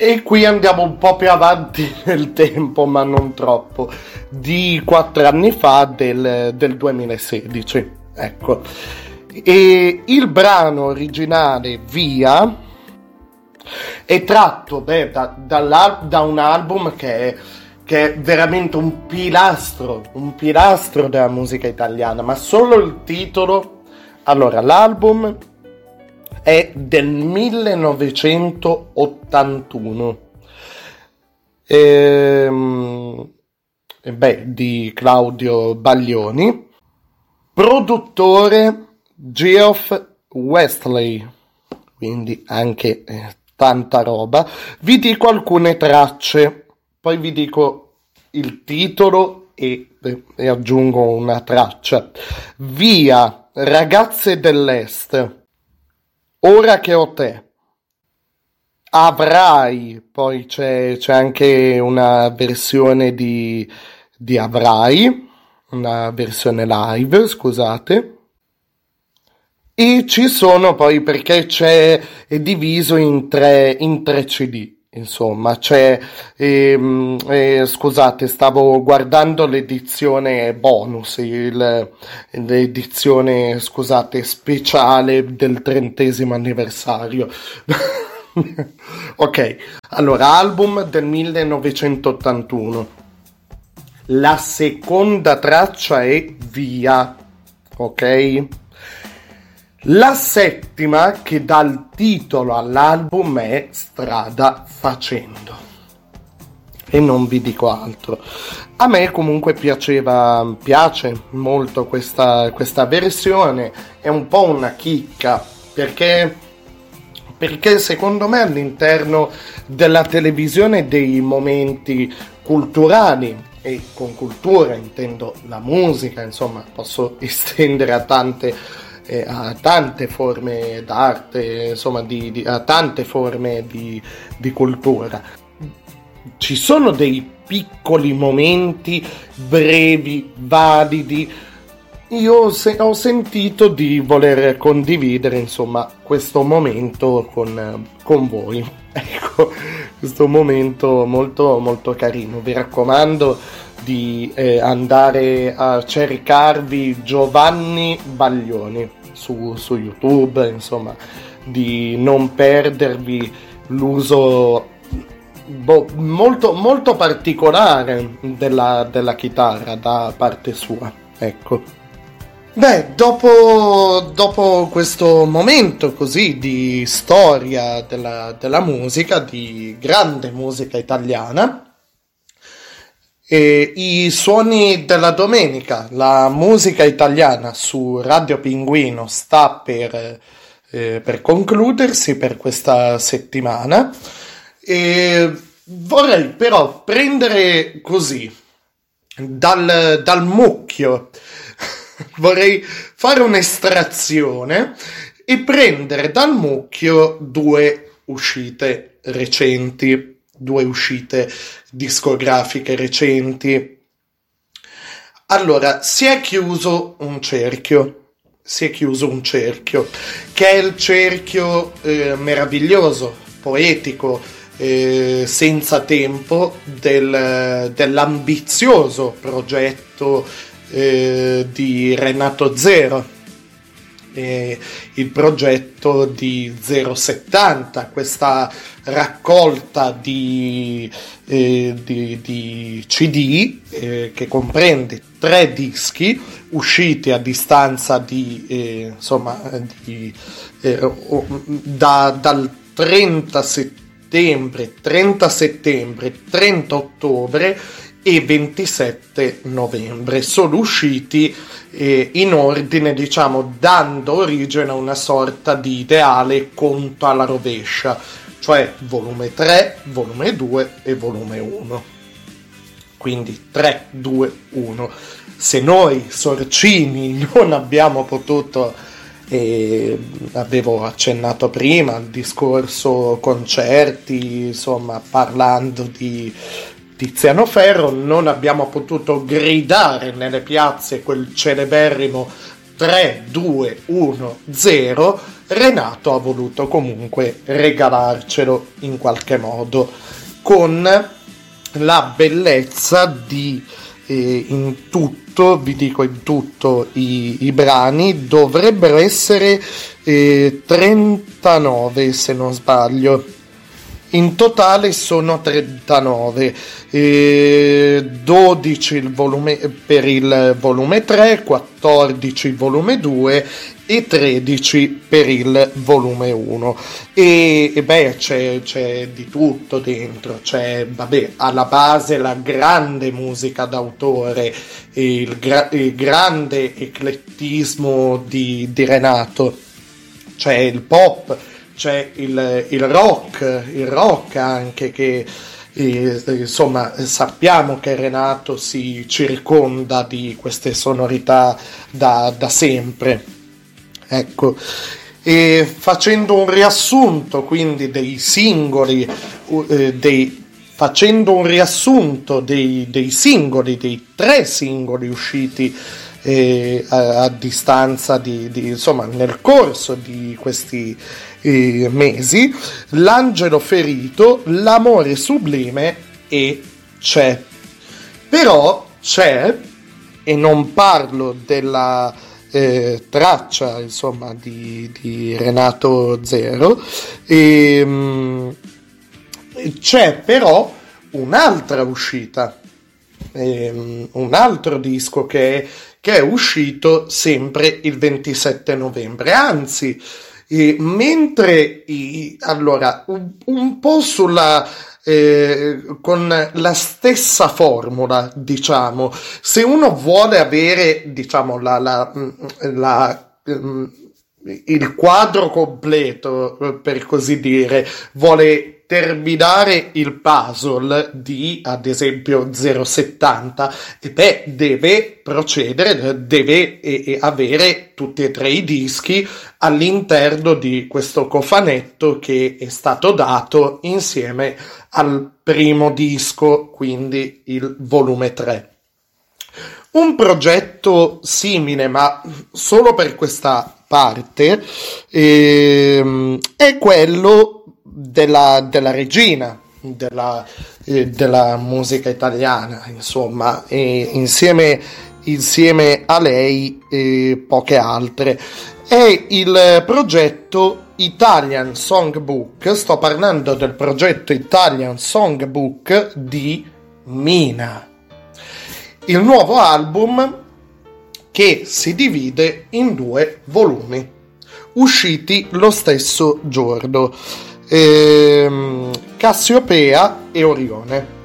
E qui andiamo un po' più avanti nel tempo, ma non troppo, di quattro anni fa del, del 2016. Ecco. E il brano originale Via è tratto beh, da, da, un album che è, che è veramente un pilastro, un pilastro della musica italiana, ma solo il titolo. Allora, l'album è del 1981. Ehm, beh, di Claudio Baglioni, produttore Geoff Westley, quindi anche eh, tanta roba. Vi dico alcune tracce, poi vi dico il titolo e, e aggiungo una traccia. Via, ragazze dell'Est. Ora che ho te. Avrai, poi c'è, c'è anche una versione di, di Avrai, una versione live, scusate. E ci sono poi perché c'è, è diviso in tre, in tre CD. Insomma, c'è, ehm, eh, scusate, stavo guardando l'edizione bonus, il, l'edizione, scusate, speciale del trentesimo anniversario. ok, allora, album del 1981. La seconda traccia è Via, ok? La settima, che dà il titolo all'album, è Strada Facendo. E non vi dico altro. A me comunque piaceva, piace molto questa, questa versione, è un po' una chicca, perché, perché secondo me all'interno della televisione dei momenti culturali, e con cultura intendo la musica, insomma posso estendere a tante eh, a tante forme d'arte, insomma, di, di, a tante forme di, di cultura. Ci sono dei piccoli momenti brevi, validi. Io se, ho sentito di voler condividere insomma questo momento con, con voi. Ecco, questo momento molto molto carino. Vi raccomando di eh, andare a cercarvi Giovanni Baglioni su, su YouTube, insomma, di non perdervi l'uso boh, molto, molto particolare della, della chitarra da parte sua. Ecco. Beh, dopo, dopo, questo momento così di storia della, della musica, di grande musica italiana, e I suoni della domenica, la musica italiana su Radio Pinguino sta per, eh, per concludersi per questa settimana. E vorrei però prendere così dal, dal mucchio, vorrei fare un'estrazione e prendere dal mucchio due uscite recenti due uscite discografiche recenti. Allora, si è chiuso un cerchio, si è chiuso un cerchio, che è il cerchio eh, meraviglioso, poetico, eh, senza tempo del, dell'ambizioso progetto eh, di Renato Zero eh, il progetto di 070, questa raccolta di, eh, di, di CD eh, che comprende tre dischi usciti a distanza di, eh, insomma, di, eh, da, dal 30 settembre, 30 settembre, 30 ottobre e 27 novembre. Sono usciti eh, in ordine, diciamo, dando origine a una sorta di ideale conto alla rovescia, cioè volume 3, volume 2 e volume 1. Quindi 3, 2, 1. Se noi sorcini non abbiamo potuto e avevo accennato prima al discorso concerti, insomma, parlando di Tiziano Ferro, non abbiamo potuto gridare nelle piazze quel celeberrimo 3, 2, 1, 0, Renato ha voluto comunque regalarcelo in qualche modo con la bellezza di eh, in tutto, vi dico in tutto i, i brani, dovrebbero essere eh, 39 se non sbaglio in totale sono 39, eh, 12 il volume, per il volume 3, 14 il volume 2 e 13 per il volume 1. E, e beh, c'è, c'è, di tutto dentro, c'è vabbè, alla base la grande musica d'autore, il, gra- il grande eclettismo di, di Renato, c'è il pop c'è il, il rock, il rock anche che eh, insomma sappiamo che Renato si circonda di queste sonorità da, da sempre. Ecco, e facendo un riassunto quindi dei singoli, eh, dei, facendo un riassunto dei, dei, singoli, dei tre singoli usciti eh, a, a, distanza di, di, insomma nel corso di questi eh, mesi, l'angelo ferito, l'amore sublime e c'è. Però c'è, e non parlo della eh, traccia insomma di, di Renato Zero, e, ehm, c'è però un'altra uscita. Um, un altro disco che che è uscito sempre il 27 novembre, anzi e mentre i, allora un, un, po' sulla eh, con la stessa formula, diciamo, se uno vuole avere, diciamo, la, la, la, mm, il quadro completo, per così dire, vuole terminare il puzzle di ad esempio 070 e beh deve procedere deve e, e avere tutti e tre i dischi all'interno di questo cofanetto che è stato dato insieme al primo disco quindi il volume 3 un progetto simile ma solo per questa parte ehm, è quello della, della regina della, eh, della, musica italiana, insomma, e insieme, insieme a lei e poche altre. È il progetto Italian Songbook, sto parlando del progetto Italian Songbook di Mina. Il nuovo album che si divide in due volumi, usciti lo stesso giorno ehm, Cassiopea e Orione.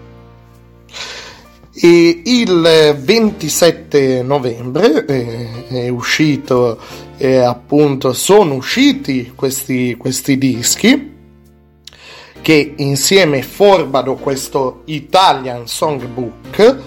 E il 27 novembre eh, uscito, eh, appunto, sono usciti questi, questi dischi che insieme formano questo Italian Songbook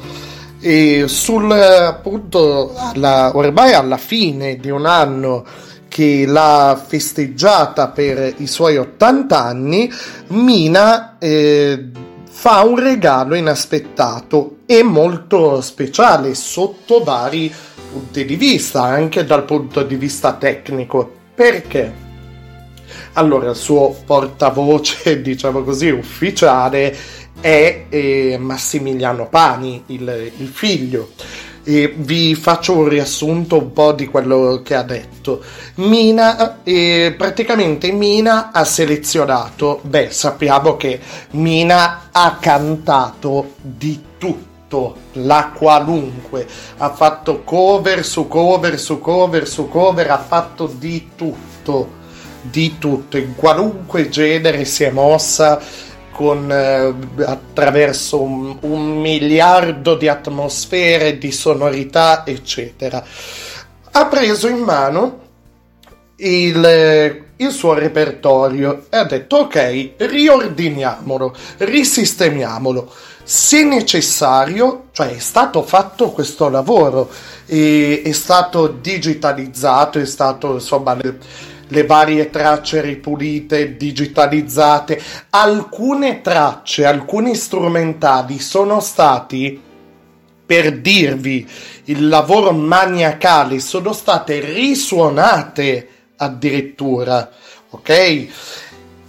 e sul appunto alla, ormai alla fine di un anno che l'ha festeggiata per i suoi 80 anni, Mina eh, fa un regalo inaspettato e molto speciale sotto vari punti di vista, anche dal punto di vista tecnico. Perché? Allora, il suo portavoce, diciamo così, ufficiale è eh, Massimiliano Pani, il, il figlio. E vi faccio un riassunto un po' di quello che ha detto. Mina, eh, praticamente Mina ha selezionato, beh, sappiamo che Mina ha cantato di tutto, la qualunque, ha fatto cover su cover su cover su cover, ha fatto di tutto, di tutto, in qualunque genere si è mossa con, eh, attraverso un, un, miliardo di atmosfere, di sonorità, eccetera. Ha preso in mano il, il suo repertorio e ha detto ok, riordiniamolo, risistemiamolo. Se necessario, cioè è stato fatto questo lavoro, è stato digitalizzato, è stato insomma le varie tracce ripulite, digitalizzate. Alcune tracce, alcuni strumentali sono stati, per dirvi il lavoro maniacale, sono state risuonate addirittura, ok?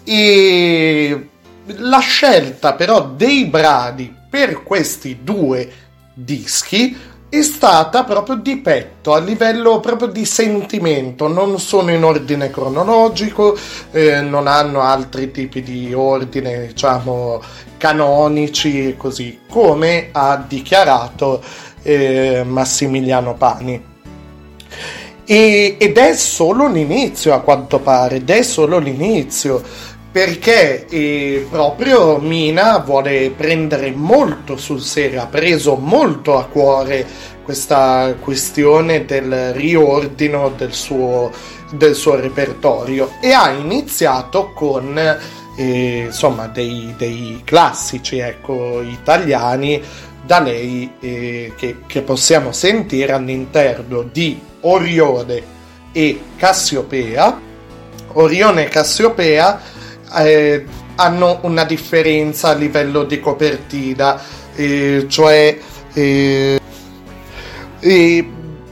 E la scelta però dei brani per questi due dischi è stata proprio di petto, a livello proprio di sentimento, non sono in ordine cronologico, eh, non hanno altri tipi di ordine, diciamo, canonici e così, come ha dichiarato eh, Massimiliano Pani. E, ed è solo l'inizio a quanto pare, ed è solo l'inizio perché eh, proprio Mina vuole prendere molto sul serio, ha preso molto a cuore questa questione del riordino del suo, del suo repertorio e ha iniziato con eh, insomma dei, dei, classici ecco, italiani da lei eh, che, che possiamo sentire all'interno di Orione e Cassiopea. Orione e Cassiopea eh, hanno una differenza a livello di copertina, eh, cioè... Eh,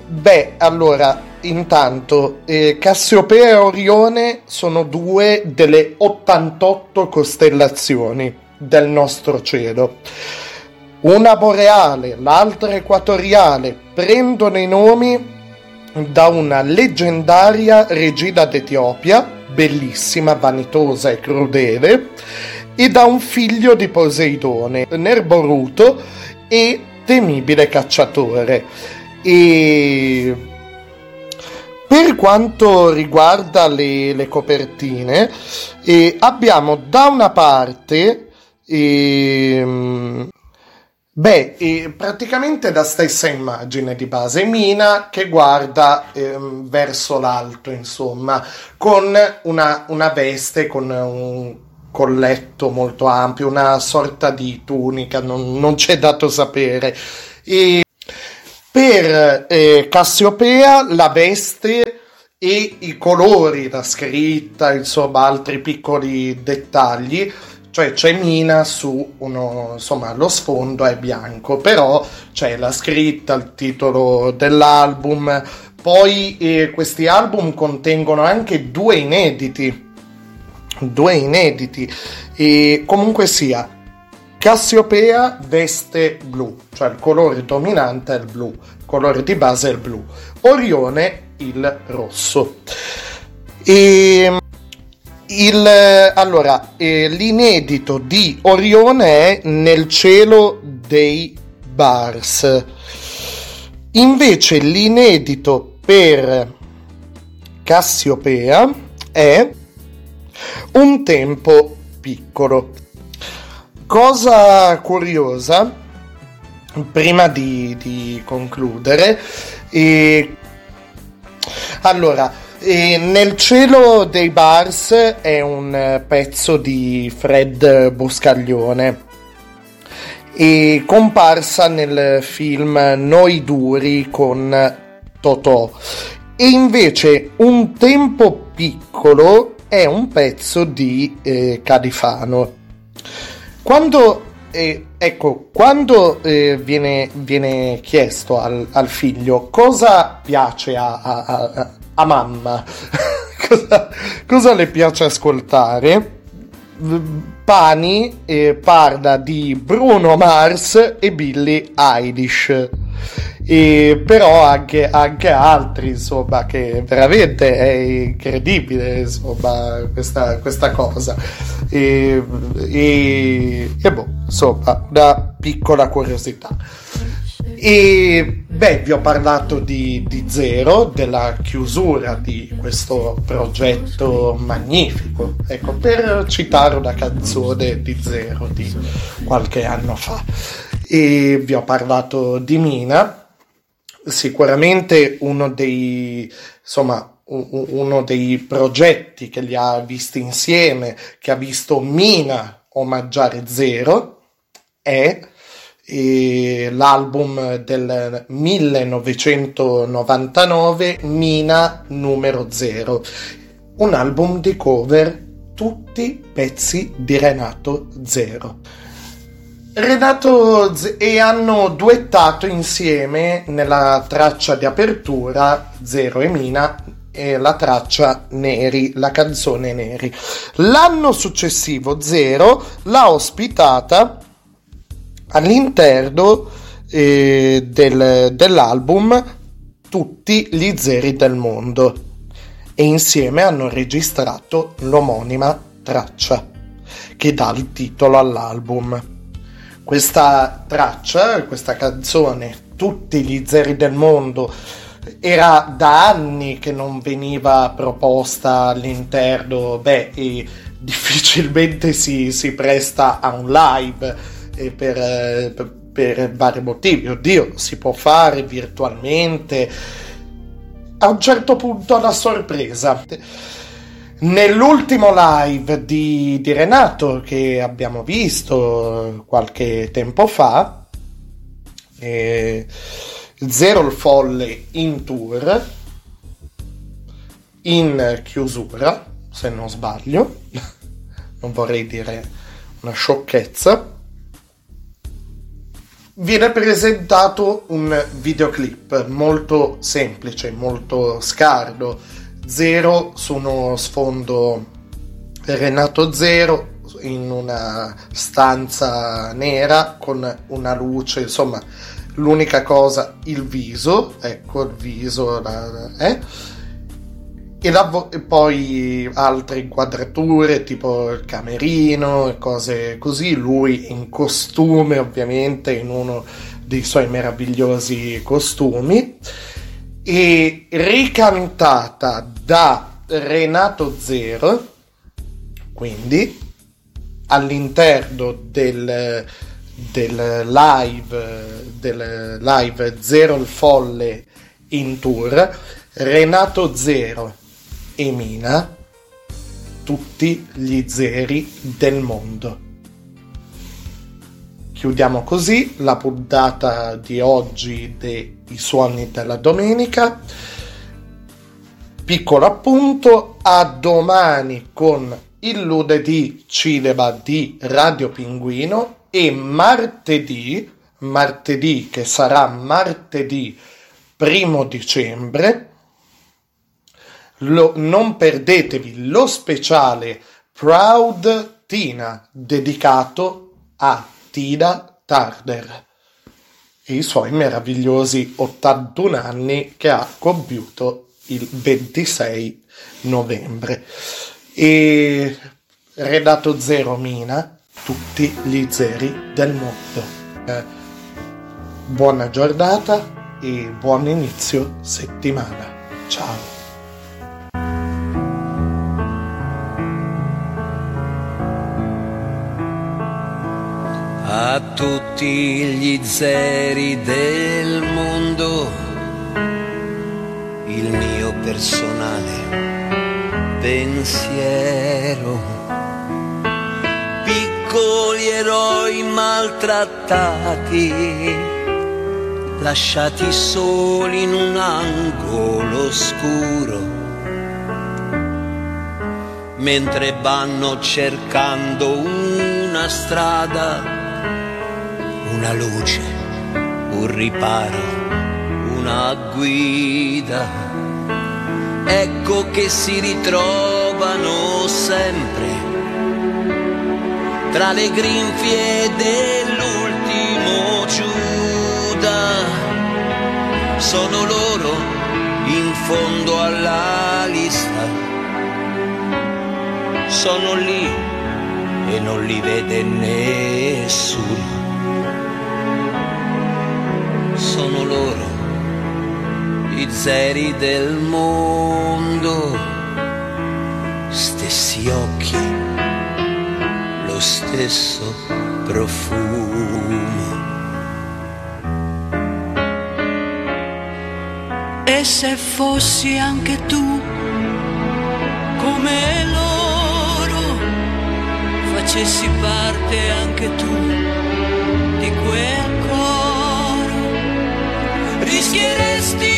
beh, allora, intanto, eh, Cassiopea e Orione sono due delle 88 costellazioni del nostro cielo. Una boreale, l'altra equatoriale, prendono i nomi da una leggendaria regina d'Etiopia, bellissima, vanitosa e crudele, e da un figlio di Poseidone, nerboruto e temibile cacciatore. E per quanto riguarda le, le copertine, eh, abbiamo da una parte eh, Beh, è praticamente la stessa immagine di base, Mina che guarda ehm, verso l'alto, insomma, con una, una, veste, con un colletto molto ampio, una sorta di tunica, non, non c'è dato sapere. E per eh, Cassiopea la veste e i colori, la scritta, insomma, altri piccoli dettagli cioè c'è Mina su uno, insomma, lo sfondo è bianco, però c'è la scritta, il titolo dell'album, poi eh, questi album contengono anche due inediti, due inediti, e comunque sia, Cassiopea veste blu, cioè il colore dominante è il blu, il colore di base è il blu, Orione il rosso. E il, allora, eh, l'inedito di Orione è Nel cielo dei Bars. Invece l'inedito per Cassiopea è Un tempo piccolo. Cosa curiosa, prima di, di concludere, eh, allora, e nel cielo dei bars è un eh, pezzo di Fred Boscaglione e comparsa nel film Noi duri con Totò e invece Un tempo piccolo è un pezzo di eh, Cadifano. Quando eh, ecco, quando eh, viene, viene, chiesto al, al, figlio cosa piace a, a, a, a mamma, cosa, cosa, le piace ascoltare, Pani eh, parla di Bruno Mars e Billy Eilish. E però anche, anche, altri insomma che veramente è incredibile insomma questa, questa cosa. E, e, e boh insomma una piccola curiosità e beh vi ho parlato di, di Zero della chiusura di questo progetto magnifico. Ecco per citare una canzone di Zero di qualche anno fa. E vi ho parlato di Mina. Sicuramente uno dei, insomma, uno dei progetti che li ha visti insieme, che ha visto Mina omaggiare Zero, è l'album del 1999 Mina numero 0, un album di cover tutti pezzi di Renato Zero. Renato Z- e hanno duettato insieme nella traccia di apertura Zero e Mina e la traccia Neri, la canzone Neri. L'anno successivo Zero l'ha ospitata all'interno eh, del, dell'album Tutti gli zeri del mondo. E insieme hanno registrato l'omonima traccia che dà il titolo all'album. Questa traccia, questa canzone, tutti gli zeri del mondo, era da anni che non veniva proposta all'interno, beh, e difficilmente si, si presta a un live per, per, per vari motivi. Oddio, si può fare virtualmente. A un certo punto la sorpresa. Nell'ultimo live di, di, Renato che abbiamo visto qualche tempo fa, eh, Zero il Folle in tour, in chiusura, se non sbaglio, non vorrei dire una sciocchezza, viene presentato un videoclip molto semplice, molto scardo Zero su uno sfondo Renato Zero in una stanza nera con una luce, insomma, l'unica cosa, il viso, ecco il viso, eh? E, la, e poi altre inquadrature tipo il camerino e cose così, lui in costume ovviamente, in uno dei suoi meravigliosi costumi. E ricantata da Renato Zero, quindi all'interno del, del live del live Zero il Folle in tour, Renato Zero e Mina, tutti gli zeri del mondo. Chiudiamo così la puntata di oggi dei suoni della domenica. Piccolo appunto, a domani con il lunedì cinema di Radio Pinguino e martedì, martedì che sarà martedì primo dicembre, lo, non perdetevi lo speciale Proud Tina dedicato a Tina Turner e i suoi meravigliosi 81 anni che ha compiuto il 26 novembre. E Redato Zero Mina, tutti gli zeri del mondo. Eh, buona giornata e buon inizio settimana. Ciao. A tutti gli zeri del mondo il mio personale pensiero. Piccoli eroi maltrattati, lasciati soli in un angolo oscuro, mentre vanno cercando una strada una luce, un riparo, una guida. Ecco che si ritrovano sempre tra le grinfie dell'ultimo Giuda. Sono loro in fondo alla lista. Sono lì e non li vede nessuno. Sono loro i zeri del mondo, stessi occhi, lo stesso profumo. E se fossi anche tu come loro, facessi parte anche tu di quel rischi resti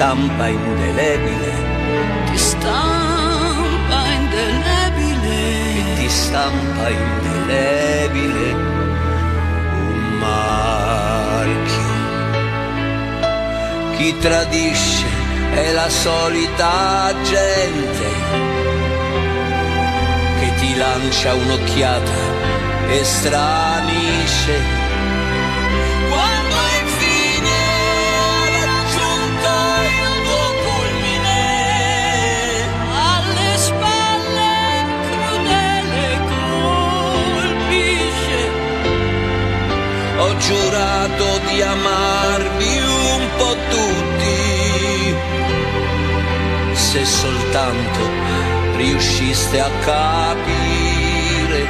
stampa indelebile, Ti stampa indelebile. ti stampa indelebile un marchio. Chi tradisce è la solita gente che ti lancia un'occhiata e stranisce. Giurato di amarvi un po' tutti, se soltanto riusciste a capire.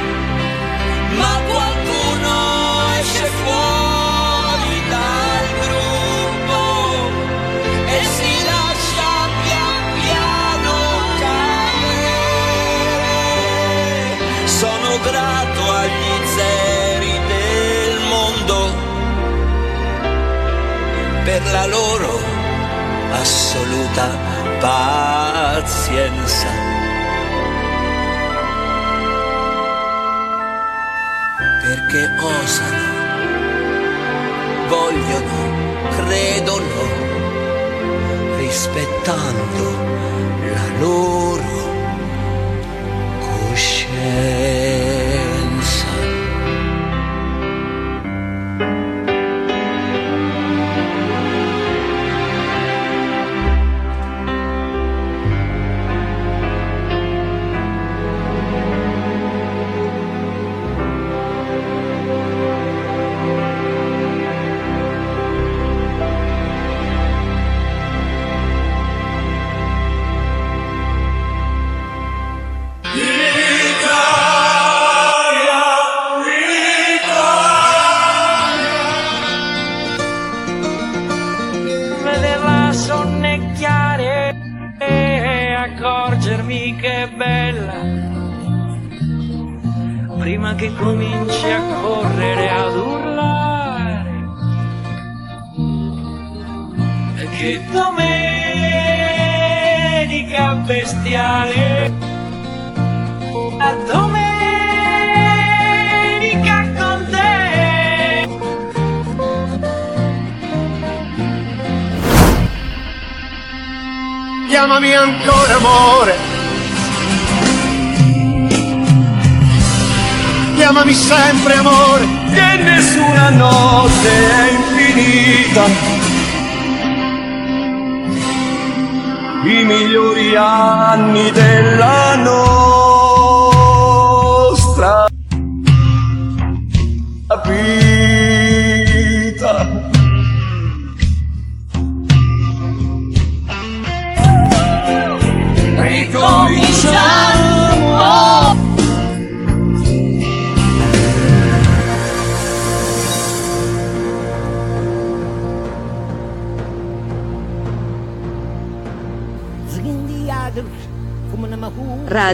Ma qualcuno esce fuori dal gruppo e si lascia pian piano cadere. Sono grato agli per la loro assoluta pazienza. Perché osano, vogliono, credono, rispettando la loro coscienza.